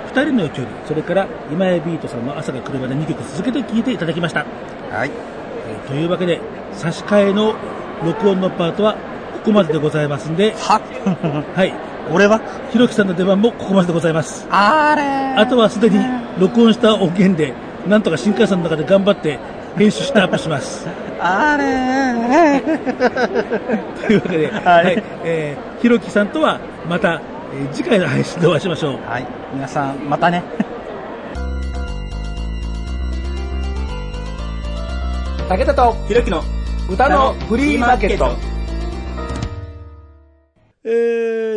二人の距離、それから今江ビートさんの朝が来るまで2曲続けて聴いていただきました。はい。えーというわけで、差し替えの録音のパートはここまででございますんで、は [laughs] はい。俺は？ひろきさんの出番もここまででございます。あれあとはすでに録音した音源で、なんとか新幹線の中で頑張って編集してアップします。[laughs] あれ [laughs] というわけで、はい、えーひろきさんとはまた、えー次回の配信でお会いしましょう。はい。皆さん、またね。武田とひろきの歌のフリーマーケット。え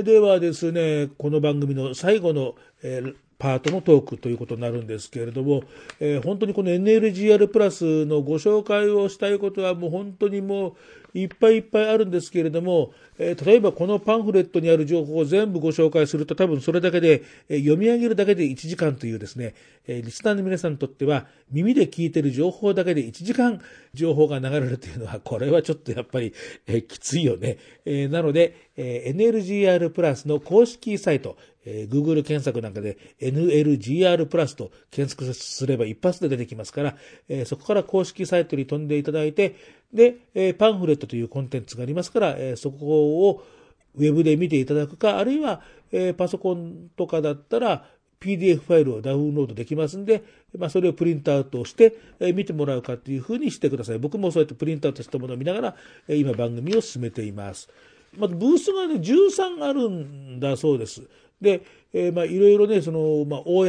ーではですね、この番組の最後の、えーパートのトークということになるんですけれども、えー本当にこの NLGR プラスのご紹介をしたいことはもう本当にもういっぱいいっぱいあるんですけれども、え例えばこのパンフレットにある情報を全部ご紹介すると多分それだけで、え読み上げるだけで1時間というですね、えリスナーの皆さんにとっては耳で聞いてる情報だけで1時間情報が流れるというのは、これはちょっとやっぱり、えきついよね。えなので、え NLGR プラスの公式サイト、Google 検索なんかで NLGR プラスと検索すれば一発で出てきますから、そこから公式サイトに飛んでいただいて、で、えパンフレットというコンテンツがありますから、えそこをウェブで見ていただくか、あるいは、えパソコンとかだったら、PDF ファイルをダウンロードできますんで、まあ、それをプリントアウトして、え見てもらうかっていうふうにしてください。僕もそうやってプリントアウトしたものを見ながら、え今番組を進めています。まあ、ブースがね、13あるんだそうです。で、えーまあ、いろいろね、その、まあ、公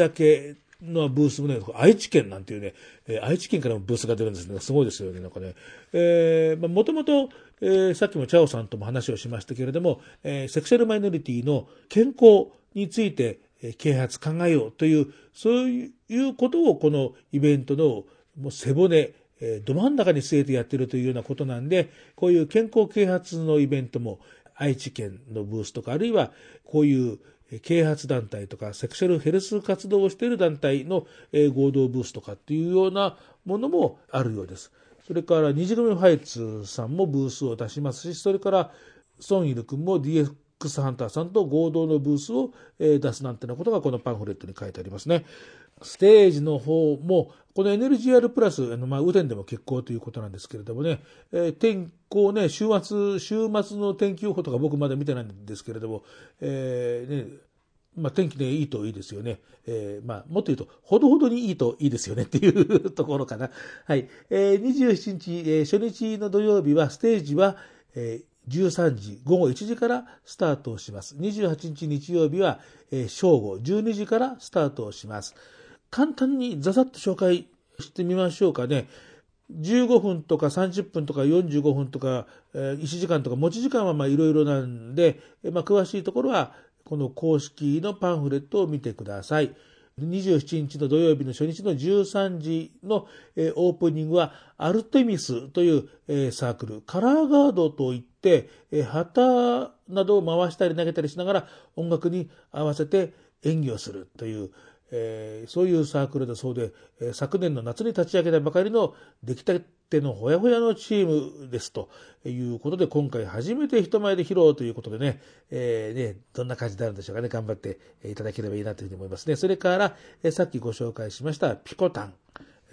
のブースもね、愛知県なんていうね、えー愛知県からもブースが出るんですね。すごいですよね、なんかね。えーまあ、もともと、えーさっきもチャオさんとも話をしましたけれども、えーセクシャルマイノリティの健康について、えー啓発考えようという、そういうことをこのイベントのもう背骨、えーど真ん中に据えてやってるというようなことなんで、こういう健康啓発のイベントも愛知県のブースとか、あるいはこういう啓発団体とか、セクシャルヘルス活動をしている団体の合同ブースとかっていうようなものもあるようです。それから、虹組ファイツさんもブースを出しますし、それから、ソンイル君も DX ハンターさんと合同のブースを出すなんてなことがこのパンフレットに書いてありますね。ステージの方も、この NLGR プラス、あの、まあ、雨天でも結構ということなんですけれどもね、えー天候ね、週末、週末の天気予報とか僕まだ見てないんですけれども、えーね、まあ、天気でいいといいですよね。えーまあ、もっと言うと、ほどほどにいいといいですよねっていうところかな。はい。えー、27日、えー初日の土曜日は、ステージは、えー13時、午後1時からスタートします。28日日曜日は、えー正午、12時からスタートします。簡単にざざっと紹介してみましょうかね。15分とか30分とか45分とか、え1時間とか持ち時間はいろいろなんで、まあ、詳しいところはこの公式のパンフレットを見てください。27日の土曜日の初日の13時の、オープニングはアルテミスという、サークル、カラーガードといって、旗などを回したり投げたりしながら音楽に合わせて演技をするという、えーそういうサークルだそうで、えー昨年の夏に立ち上げたばかりの出来たてのほやほやのチームですということで、今回初めて人前で披露ということでね、えーね、どんな感じになるんでしょうかね、頑張っていただければいいなというふうに思いますね。それから、えさっきご紹介しましたピコタン、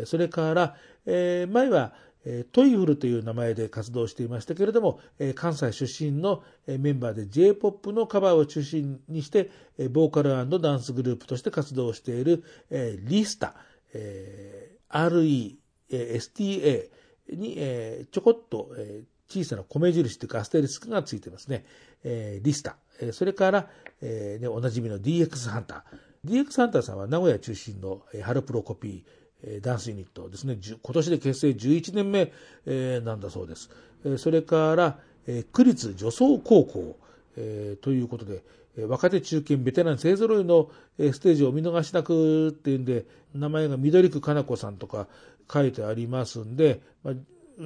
それから、え前は、えトイフルという名前で活動していましたけれども、え関西出身のえメンバーで J-POP のカバーを中心にして、えボーカルダンスグループとして活動している、えリスタ、え RE、STA に、えちょこっと、え小さな米印というかアステリスクがついてますね。えリスタ、えそれから、えね、おなじみの DX ハンター。DX ハンターさんは名古屋中心の、ハルプロコピー、えーダンスユニットですね。今年で結成11年目、えーなんだそうです。えーそれから、えー区立女装高校、えーということで、えー若手中堅ベテラン勢揃いのえーステージを見逃しなくっていうんで、名前が緑区かな子さんとか書いてありますんで、まあ、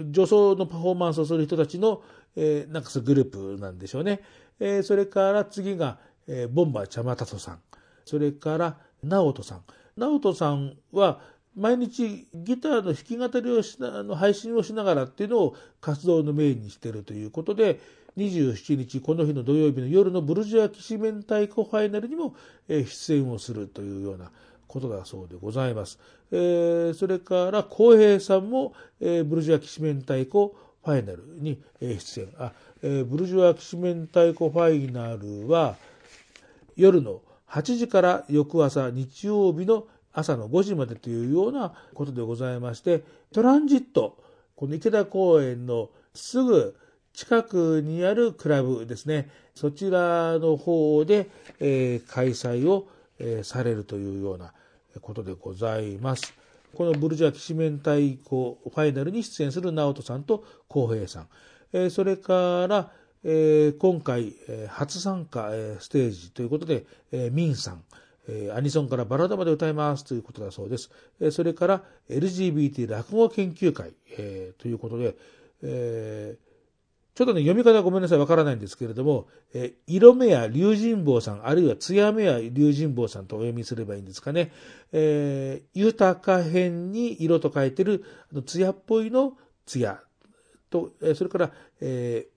女装のパフォーマンスをする人たちの、えーなんかそうグループなんでしょうね。えーそれから次が、えーボンバーちゃまたそさん。それから、直人さん。直人さんは、毎日ギターの弾き語りをしな、あの配信をしながらっていうのを活動のメインにしてるということで、27日、この日の土曜日の夜のブルジョア・キシメン太鼓ファイナルにもえ出演をするというようなことだそうでございます。えーそれから、浩平さんも、えーブルジョア・キシメン太鼓ファイナルにえ出演。あ、えーブルジョア・キシメン太鼓ファイナルは、夜の8時から翌朝日曜日の朝の5時までというようなことでございまして、トランジット、この池田公園のすぐ近くにあるクラブですね、そちらの方で、えー開催を、えーされるというようなことでございます。このブルジョア・キシメン太鼓ファイナルに出演する直人さんと浩平さん、えーそれから、えー今回、えー初参加、えーステージということで、えーミンさん、えアニソンからバラードまで歌いますということだそうです。えそれから LGBT 落語研究会、えということで、えちょっとね、読み方ごめんなさい、わからないんですけれども、え色目や龍神坊さん、あるいは艶目や龍神坊さんとお読みすればいいんですかね。え豊か編に色と書いてる、あの艶っぽいの艶と、えそれから、え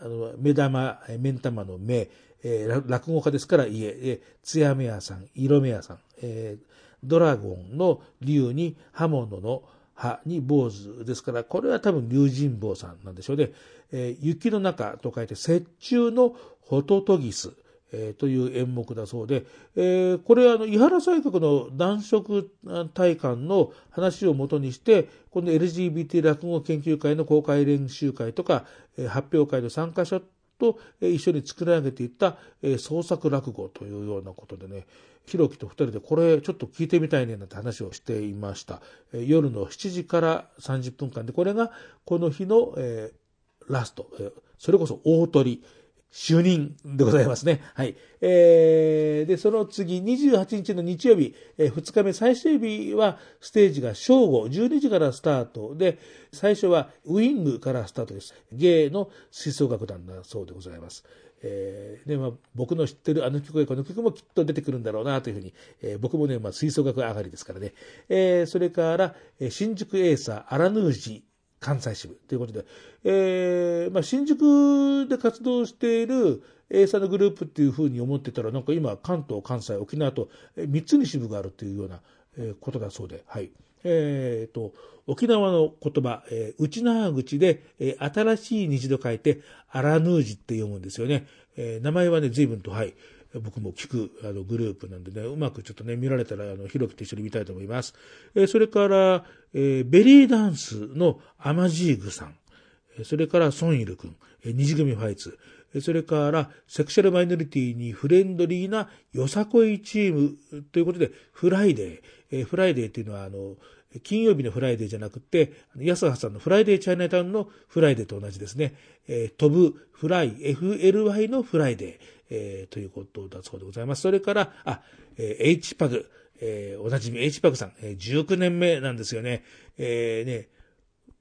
あの、目玉、目ん玉の目、えー落語家ですから家、えー、艶目屋さん、色目屋さん、えードラゴンの竜に刃物の刃に坊主ですから、これは多分龍神坊さんなんでしょうね。えー雪の中と書いて、雪中のホトトギス。えーという演目だそうで、えーこれはあの、伊原西閣の男色大館の話をもとにして、この LGBT 落語研究会の公開練習会とか、えー発表会の参加者と一緒に作り上げていった、創作落語というようなことでね、ひろきと二人でこれちょっと聞いてみたいねなんて話をしていました。夜の7時から30分間で、これがこの日の、ラスト、それこそ大鳥、主任でございますね。はい。えー、で、その次、28日の日曜日、えー2日目最終日は、ステージが正午、12時からスタートで、最初はウィングからスタートです。芸の吹奏楽団だそうでございます。えーで、まあ、僕の知ってるあの曲やこの曲もきっと出てくるんだろうなというふうに、えー僕もね、まあ、吹奏楽上がりですからね。えーそれから、え新宿エーサー、アラヌージ関西支部ということで、えーまあ、新宿で活動している、A さんのグループっていうふうに思ってたら、なんか今、関東、関西、沖縄と3つに支部があるっていうようなことだそうで、はい。えっ、と、沖縄の言葉、えー内縄口で、えー新しい虹と書いて、アラヌージって読むんですよね。えー名前はね、随分と、はい。僕も聞くあのグループなんでね、うまくちょっとね、見られたら、あの、ひろきと一緒に見たいと思います。えーそれから、えーベリーダンスのアマジーグさん。それからソンイル君、えー虹組ファイツ、それからセクシャルマイノリティにフレンドリーなよさこいチームということで、フライデー。えーフライデーっていうのは、あの、金曜日のフライデーじゃなくて、泰葉さんのフライデーチャイナタウンのフライデーと同じですね。えー飛ぶフライ、FLY のフライデー、えーということだそうでございます。それから、あ、えー H パグ、えーおなじみ H パグさん、えー19年目なんですよね。えーね、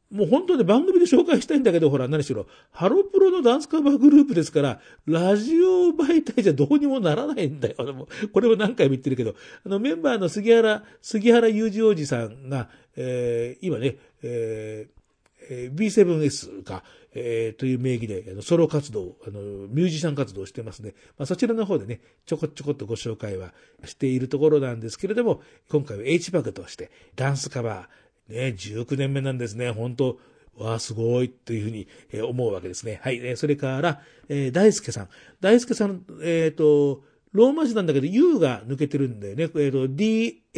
もう本当に番組で紹介したいんだけど、ほら、何しろ、ハロプロのダンスカバーグループですから、ラジオ媒体じゃどうにもならないんだよ。もこれも何回も言ってるけど、あの、メンバーの杉原、杉原裕二王子さんが、えー今ね、えーえー B7S か、えーという名義で、あのソロ活動、あの、ミュージシャン活動をしてますね。まあ、そちらの方でね、ちょこちょこっとご紹介はしているところなんですけれども、今回は H バグとして、ダンスカバー、ね、19年目なんですね。本当わあ、すごいっていうふうにえ思うわけですね。はい。えそれから、えー大輔さん。大輔さん、えっ、と、ローマ字なんだけど U が抜けてるんだよね。えっ、と、D-A-I-S-K-E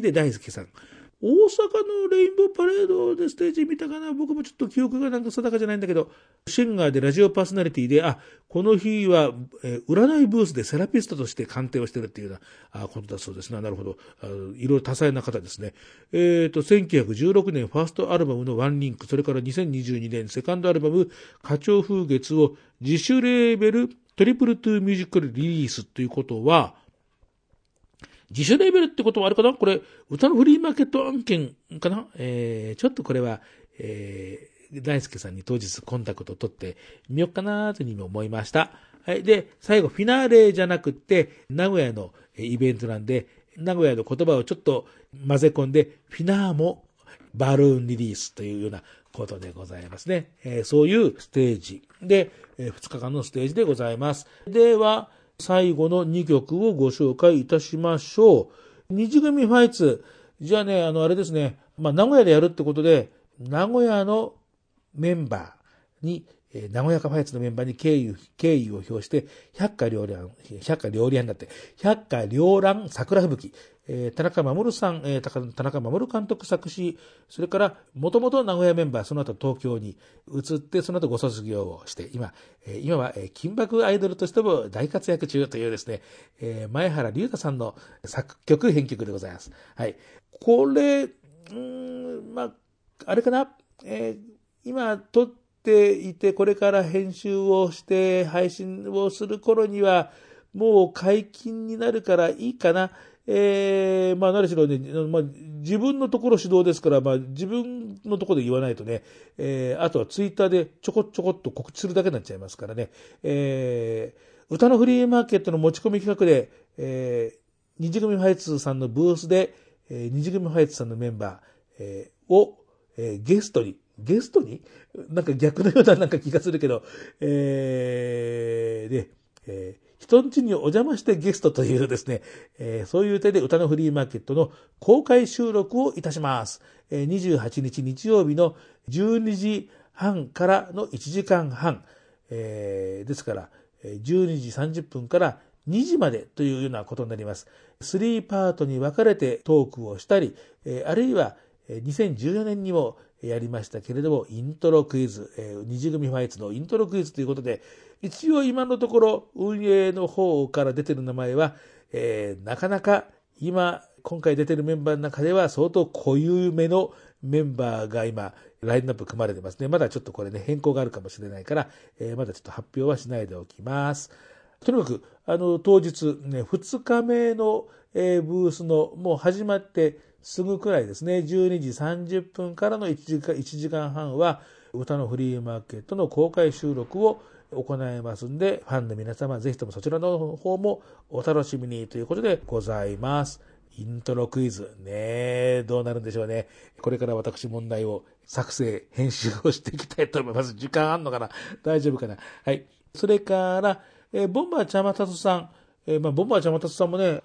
で大輔さん。大阪のレインボーパレードでステージ見たかな僕もちょっと記憶がなんか定かじゃないんだけど、シンガーでラジオパーソナリティで、あ、この日は、えー占いブースでセラピストとして鑑定をしてるっていうようなあことだそうですね。なるほど。あいろいろ多彩な方ですね。えっ、と、1916年ファーストアルバムのワンリンク、それから2022年セカンドアルバム、花鳥風月を自主レーベルトリプルトゥーミュージックリリースということは、自主レーベルってことはあれかな？これ、歌のフリーマーケット案件かな？えー、ちょっとこれは、えー、大輔さんに当日コンタクトを取ってみようかなというふうに思いました。はい。で、最後、フィナーレじゃなくって、名古屋のイベントなんで、名古屋の言葉をちょっと混ぜ込んで、フィナーもバルーンリリースというようなことでございますね。えーそういうステージで、え2日間のステージでございます。では、最後の2曲をご紹介いたしましょう。二次組ファイツ。じゃあね、あの、あれですね。まあ、名古屋でやるってことで、名古屋のメンバーに、えー名古屋かファイツのメンバーに敬意、敬意を表して、百花両乱、百花両乱だって、百花両乱桜吹雪、えー田中守さん、えー田中守監督作詞、それから、もともと名古屋メンバー、その後東京に移って、その後ご卒業をして、今、えー今は、えー金箔アイドルとしても大活躍中というですね、えー前原龍太さんの作曲、編曲でございます。はい。これ、うん、まあ、あれかな、えー今撮っていて、これから編集をして配信をする頃には、もう解禁になるからいいかな？えー、まあ、何しろね、まあ、自分のところ指導ですから、まあ、自分のところで言わないとね、えー、あとはツイッターでちょこちょこっと告知するだけになっちゃいますからね。えー、歌のフリーマーケットの持ち込み企画で、えー、二次組ファイツさんのブースで、えー、二次組ファイツさんのメンバー、えーを、えーゲストに、ゲストに？なんか逆のようななんか気がするけど、えーで、えー人ん家にお邪魔してゲストというですね、えーそういう手で歌のフリーマーケットの公開収録をいたします。えー28日日曜日の12時半からの1時間半、えーですから、12時30分から2時までというようなことになります。3パートに分かれてトークをしたり、あるいは2014年にもやりましたけれども、イントロクイズ、えー二次組ファイツのイントロクイズということで、一応今のところ運営の方から出てる名前は、えーなかなか今、今回出てるメンバーの中では相当固有めのメンバーが今、ラインナップ組まれてますね。まだちょっとこれね、変更があるかもしれないから、えーまだちょっと発表はしないでおきます。とにかく、あの、当日、ね、2日目の、えーブースの、もう始まってすぐくらいですね、12時30分からの1時 ,1 時間半は、歌のフリーマーケットの公開収録を行いますんで、ファンの皆様、ぜひともそちらの方もお楽しみにということでございます。イントロクイズ。ねえ、どうなるんでしょうね。これから私問題を作成、編集をしていきたいと思います。時間あんのかな？大丈夫かな？はい。それから、えーボンバーちゃまたそさん、えーまあ、ボンバーちゃまたそさんもね、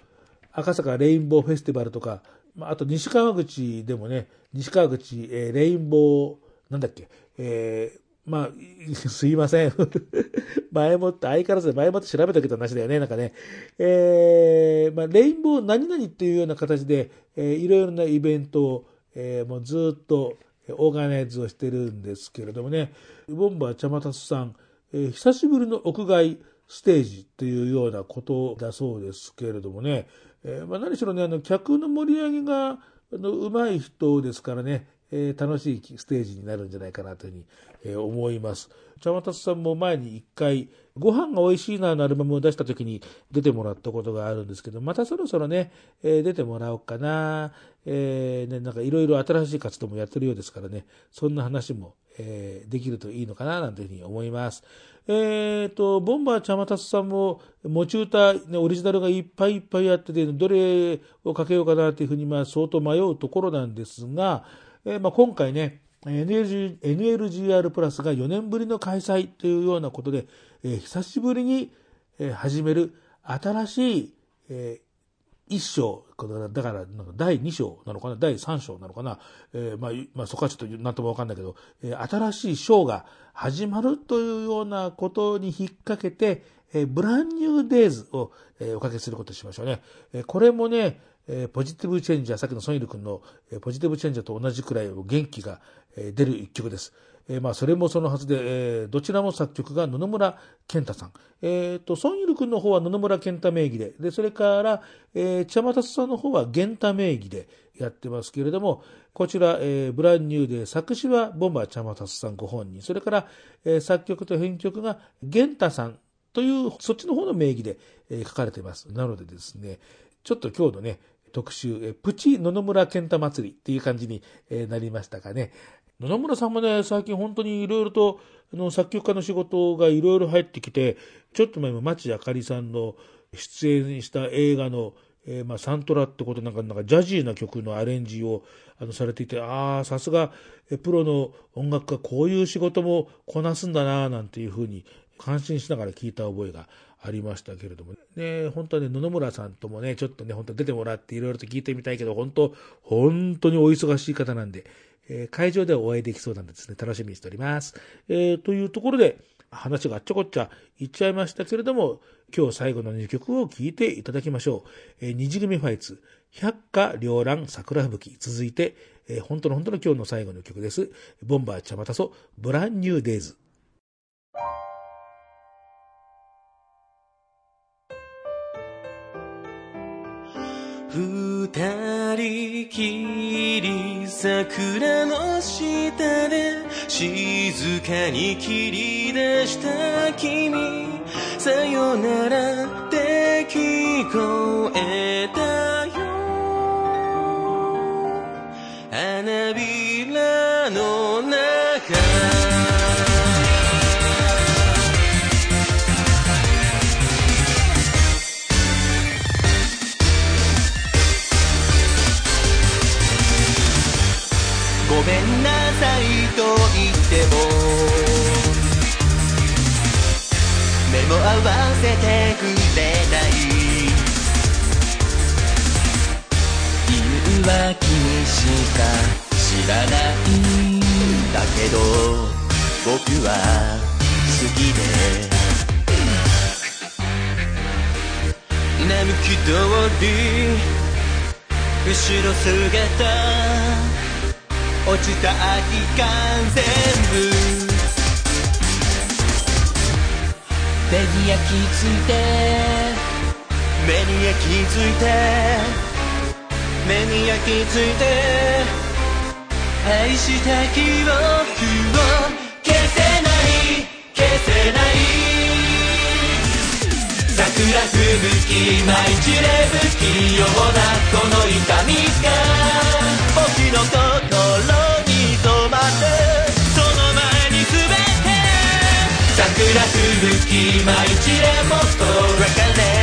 赤坂レインボーフェスティバルとか、まあ、あと西川口でもね、西川口、えーレインボー、なんだっけ、えーまあ、[laughs] すいません。[laughs] 前もって、相変わらず前もって調べたけど話だよね、なんかね。えーまあ、レインボー何々っていうような形で、えーいろいろなイベントを、えーもうずっとオーガナイズをしてるんですけれどもね、ボンバーちゃまたすさん、えー久しぶりの屋外ステージというようなことだそうですけれどもね、えーまあ、何しろね、あの、客の盛り上げが、あの、上手い人ですからね、えー楽しいステージになるんじゃないかなというふうに、えー思います。茶渡さんも前に一回、ご飯が美味しいなのアルバムを出した時に出てもらったことがあるんですけど、またそろそろね、えー出てもらおうかな。えーね、なんかいろいろ新しい活動もやってるようですからね、そんな話も、えーできるといいのかな、なんていうふうに思います。えーと、ボンバーちゃまたすさんも、持ち歌、ね、オリジナルがいっぱいいっぱいあってて、どれをかけようかなというふうに、まあ、相当迷うところなんですが、えーまあ、今回ね、NLG NLGR プラスが4年ぶりの開催というようなことで、えー久しぶりに、え始める新しい、えー一章、だから、第2章なのかな、第3章なのかな、えーまあ、まあ、そこはちょっとなんともわかんないけど、えー新しい章が始まるというようなことに引っ掛けて、えーブランニューデイズを、えーおかけすることにしましょうね。えーこれもね、えーポジティブチェンジャー、さっきのソンイル君の、えーポジティブチェンジャーと同じくらい元気が、えー出る一曲です。えーまあ、それもそのはずで、えーどちらも作曲が野々村健太さん。えっ、と、ソンイル君の方は野々村健太名義で、で、それから、えー、千山達さんの方は源太名義でやってますけれども、こちら、えーブランニューで、作詞はボンバー千山達さんご本人、それから、えー作曲と編曲が源太さんという、そっちの方の名義で、えー書かれています。なのでですね、ちょっと今日のね、特集、えプチ野々村健太祭りっていう感じに、えなりましたかね。野々村さんもね、最近本当にいろいろと、あの、作曲家の仕事がいろいろ入ってきて、ちょっと前も町あかりさんの出演した映画の、えーまあ、サントラってことなんか、なんかジャジーな曲のアレンジをあのされていて、ああ、さすがプロの音楽家こういう仕事もこなすんだな、なんていうふうに感心しながら聞いた覚えがありましたけれどもね、本当はね、野々村さんともね、ちょっとね、本当出てもらっていろいろと聞いてみたいけど、本当、本当にお忙しい方なんで、えー会場ではお会いできそうなんですね、楽しみにしております。えーというところで、話があっちゃこっちゃ言っちゃいましたけれども、今日最後の2曲を聴いていただきましょう。えー二次組ファイツ、百花繚乱桜吹雪。続いて、えー本当の本当の今日の最後の曲です。ボンバーチャマタソ、ブランニューデイズ。二人きり桜の下で静かに切り出した君。さよならって聞こえても目も合わせてくれない理由は君しか知らないんだけど僕は好きで並木通り後ろ姿落ちた空き缶全部。目に焼き付いて。目に焼き付いて目に焼き付いて。愛した記憶を消せない。消せない。桜吹雪舞い散れ不器用なこの痛みが僕の心に染まってその前に全て桜吹雪舞い散れもっと別れ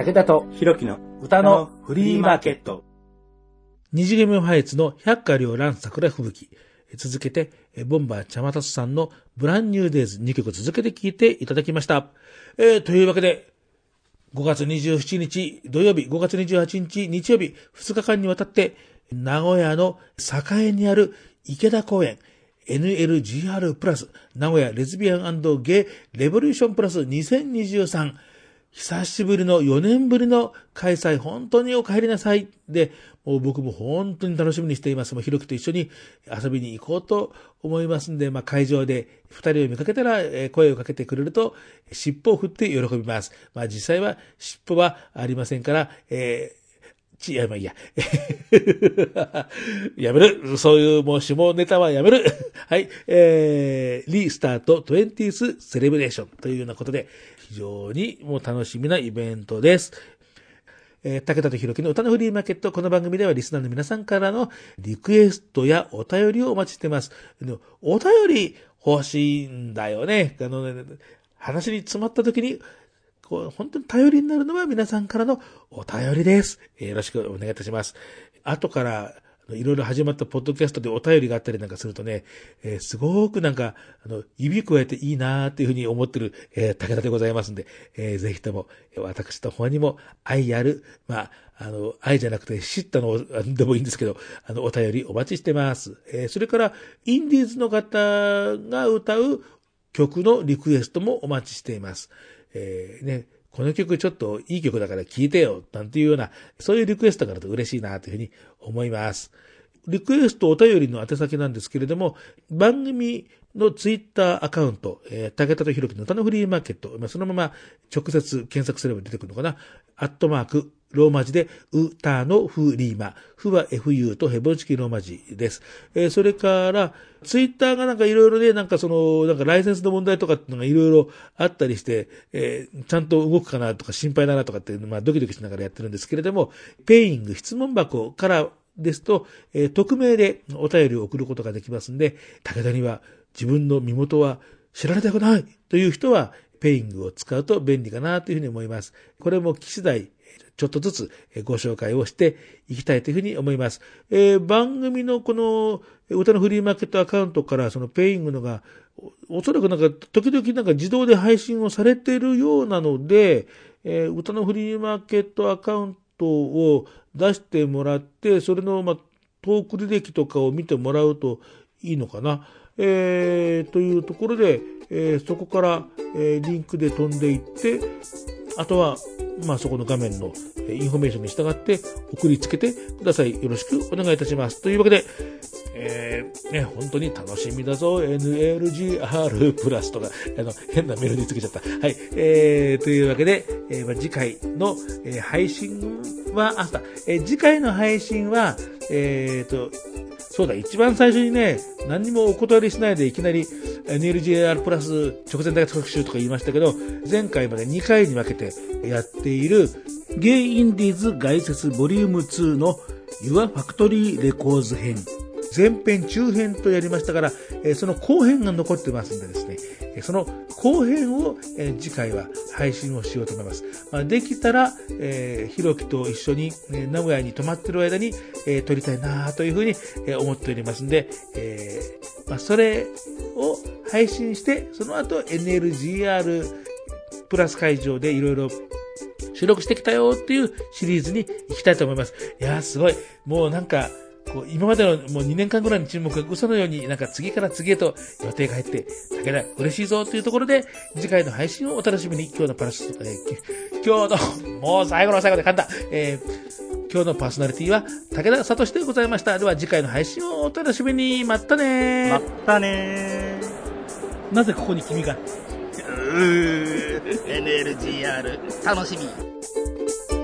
武田と弘樹の歌のフリーマーケット。二次元ファイツの百花両乱桜吹雪。続けて、ボンバー茶すさんのブランニューデイズ2曲続けて聴いていただきました。えー、というわけで、5月27日土曜日、5月28日日曜日、2日間にわたって、名古屋の栄にある池田公園、NLGR プラス、名古屋レズビアンゲイレボリューションプラス2023、久しぶりの4年ぶりの開催、本当にお帰りなさい。で、もう僕も本当に楽しみにしています。もうひろきと一緒に遊びに行こうと思いますんで、まあ会場で二人を見かけたら、声をかけてくれると、尻尾を振って喜びます。まあ実際は尻尾はありませんから、えーち、や、まいいや。[laughs] やめる。そういうもう下ネタはやめる。[laughs] はい。えー、リスタート 20th セレブレーションというようなことで、非常にもう楽しみなイベントです。えー武田とひろきの歌のフリーマーケット。この番組ではリスナーの皆さんからのリクエストやお便りをお待ちしています。お便り欲しいんだよね。あのね、話に詰まった時に、こう、本当に頼りになるのは皆さんからのお便りです。よろしくお願いいたします。後から、いろいろ始まったポッドキャストでお便りがあったりなんかするとね、えーすごくなんか、あの、指加えていいなーっていうふうに思ってる、えー武田でございますんで、えーぜひとも、私の方にも愛ある、まあ、あの、愛じゃなくて知ったのでもいいんですけど、あの、お便りお待ちしてます。えーそれから、インディーズの方が歌う曲のリクエストもお待ちしています。えーね、この曲ちょっといい曲だから聴いてよ、なんていうような、そういうリクエストがあると嬉しいなというふうに思います。リクエストお便りの宛先なんですけれども、番組のツイッターアカウント、えー、竹田とひろきの歌のフリーマーケット、まあ、そのまま直接検索すれば出てくるのかな、アットマーク、ローマ字で、うたのフリーマ。ふは FU とヘボンチキローマ字です。えーそれから、ツイッターがなんかいろいろね、なんかその、なんかライセンスの問題とかっていうのがいろいろあったりして、えーちゃんと動くかなとか心配だなとかっていうのまあドキドキしながらやってるんですけれども、Peing 質問箱からですと、えー匿名でお便りを送ることができますんで、武田には自分の身元は知られたくないという人は、 Peing を使うと便利かなというふうに思います。これも来次第、ちょっとずつご紹介をしていきたいというふうに思います。えー番組のこの歌のフリーマーケットアカウントからその Peing のが、おおそらくなんか時々なんか自動で配信をされているようなので、えー歌のフリーマーケットアカウントを出してもらって、それのまあトーク履歴とかを見てもらうといいのかな。えーというところで、えーそこから、えーリンクで飛んでいって、あとは、まあそこの画面のインフォメーションに従って送りつけてください。よろしくお願いいたします。というわけで、えーね、本当に楽しみだぞ、NLGR プラスとか、あの、変なメロディーつけちゃった。はい。えー、というわけで、えーまあ、次回の、えー配信は、あ、そうだえー次回の配信は、えーと、そうだ、一番最初にね、何にもお断りしないでいきなり NLGR プラス直前大学特集とか言いましたけど、前回まで2回に分けてやっているゲイインディーズ外説ボリューム2の Your Factory Records 編。前編、中編とやりましたから、その後編が残ってますんでですね、その後編を、次回は配信をしようと思います。ま、できたら、えーひろきと一緒に、名古屋に泊まってる間に、え撮りたいなというふうに、思っておりますんで、えま、それを配信して、その後 NLGR プラス会場でいろいろ収録してきたよっていうシリーズに行きたいと思います。いやーすごい。もうなんか、こう今までのもう2年間ぐらいの注目が嘘のようになんか次から次へと予定が入って、武田嬉しいぞというところで、次回の配信をお楽しみに、今日のパラス、えーき今日の、もう最後の最後で噛んだ、えー今日のパーソナリティは武田聡でございました。では次回の配信をお楽しみに。まったねー。まったねなぜここに君が NLGR 楽しみ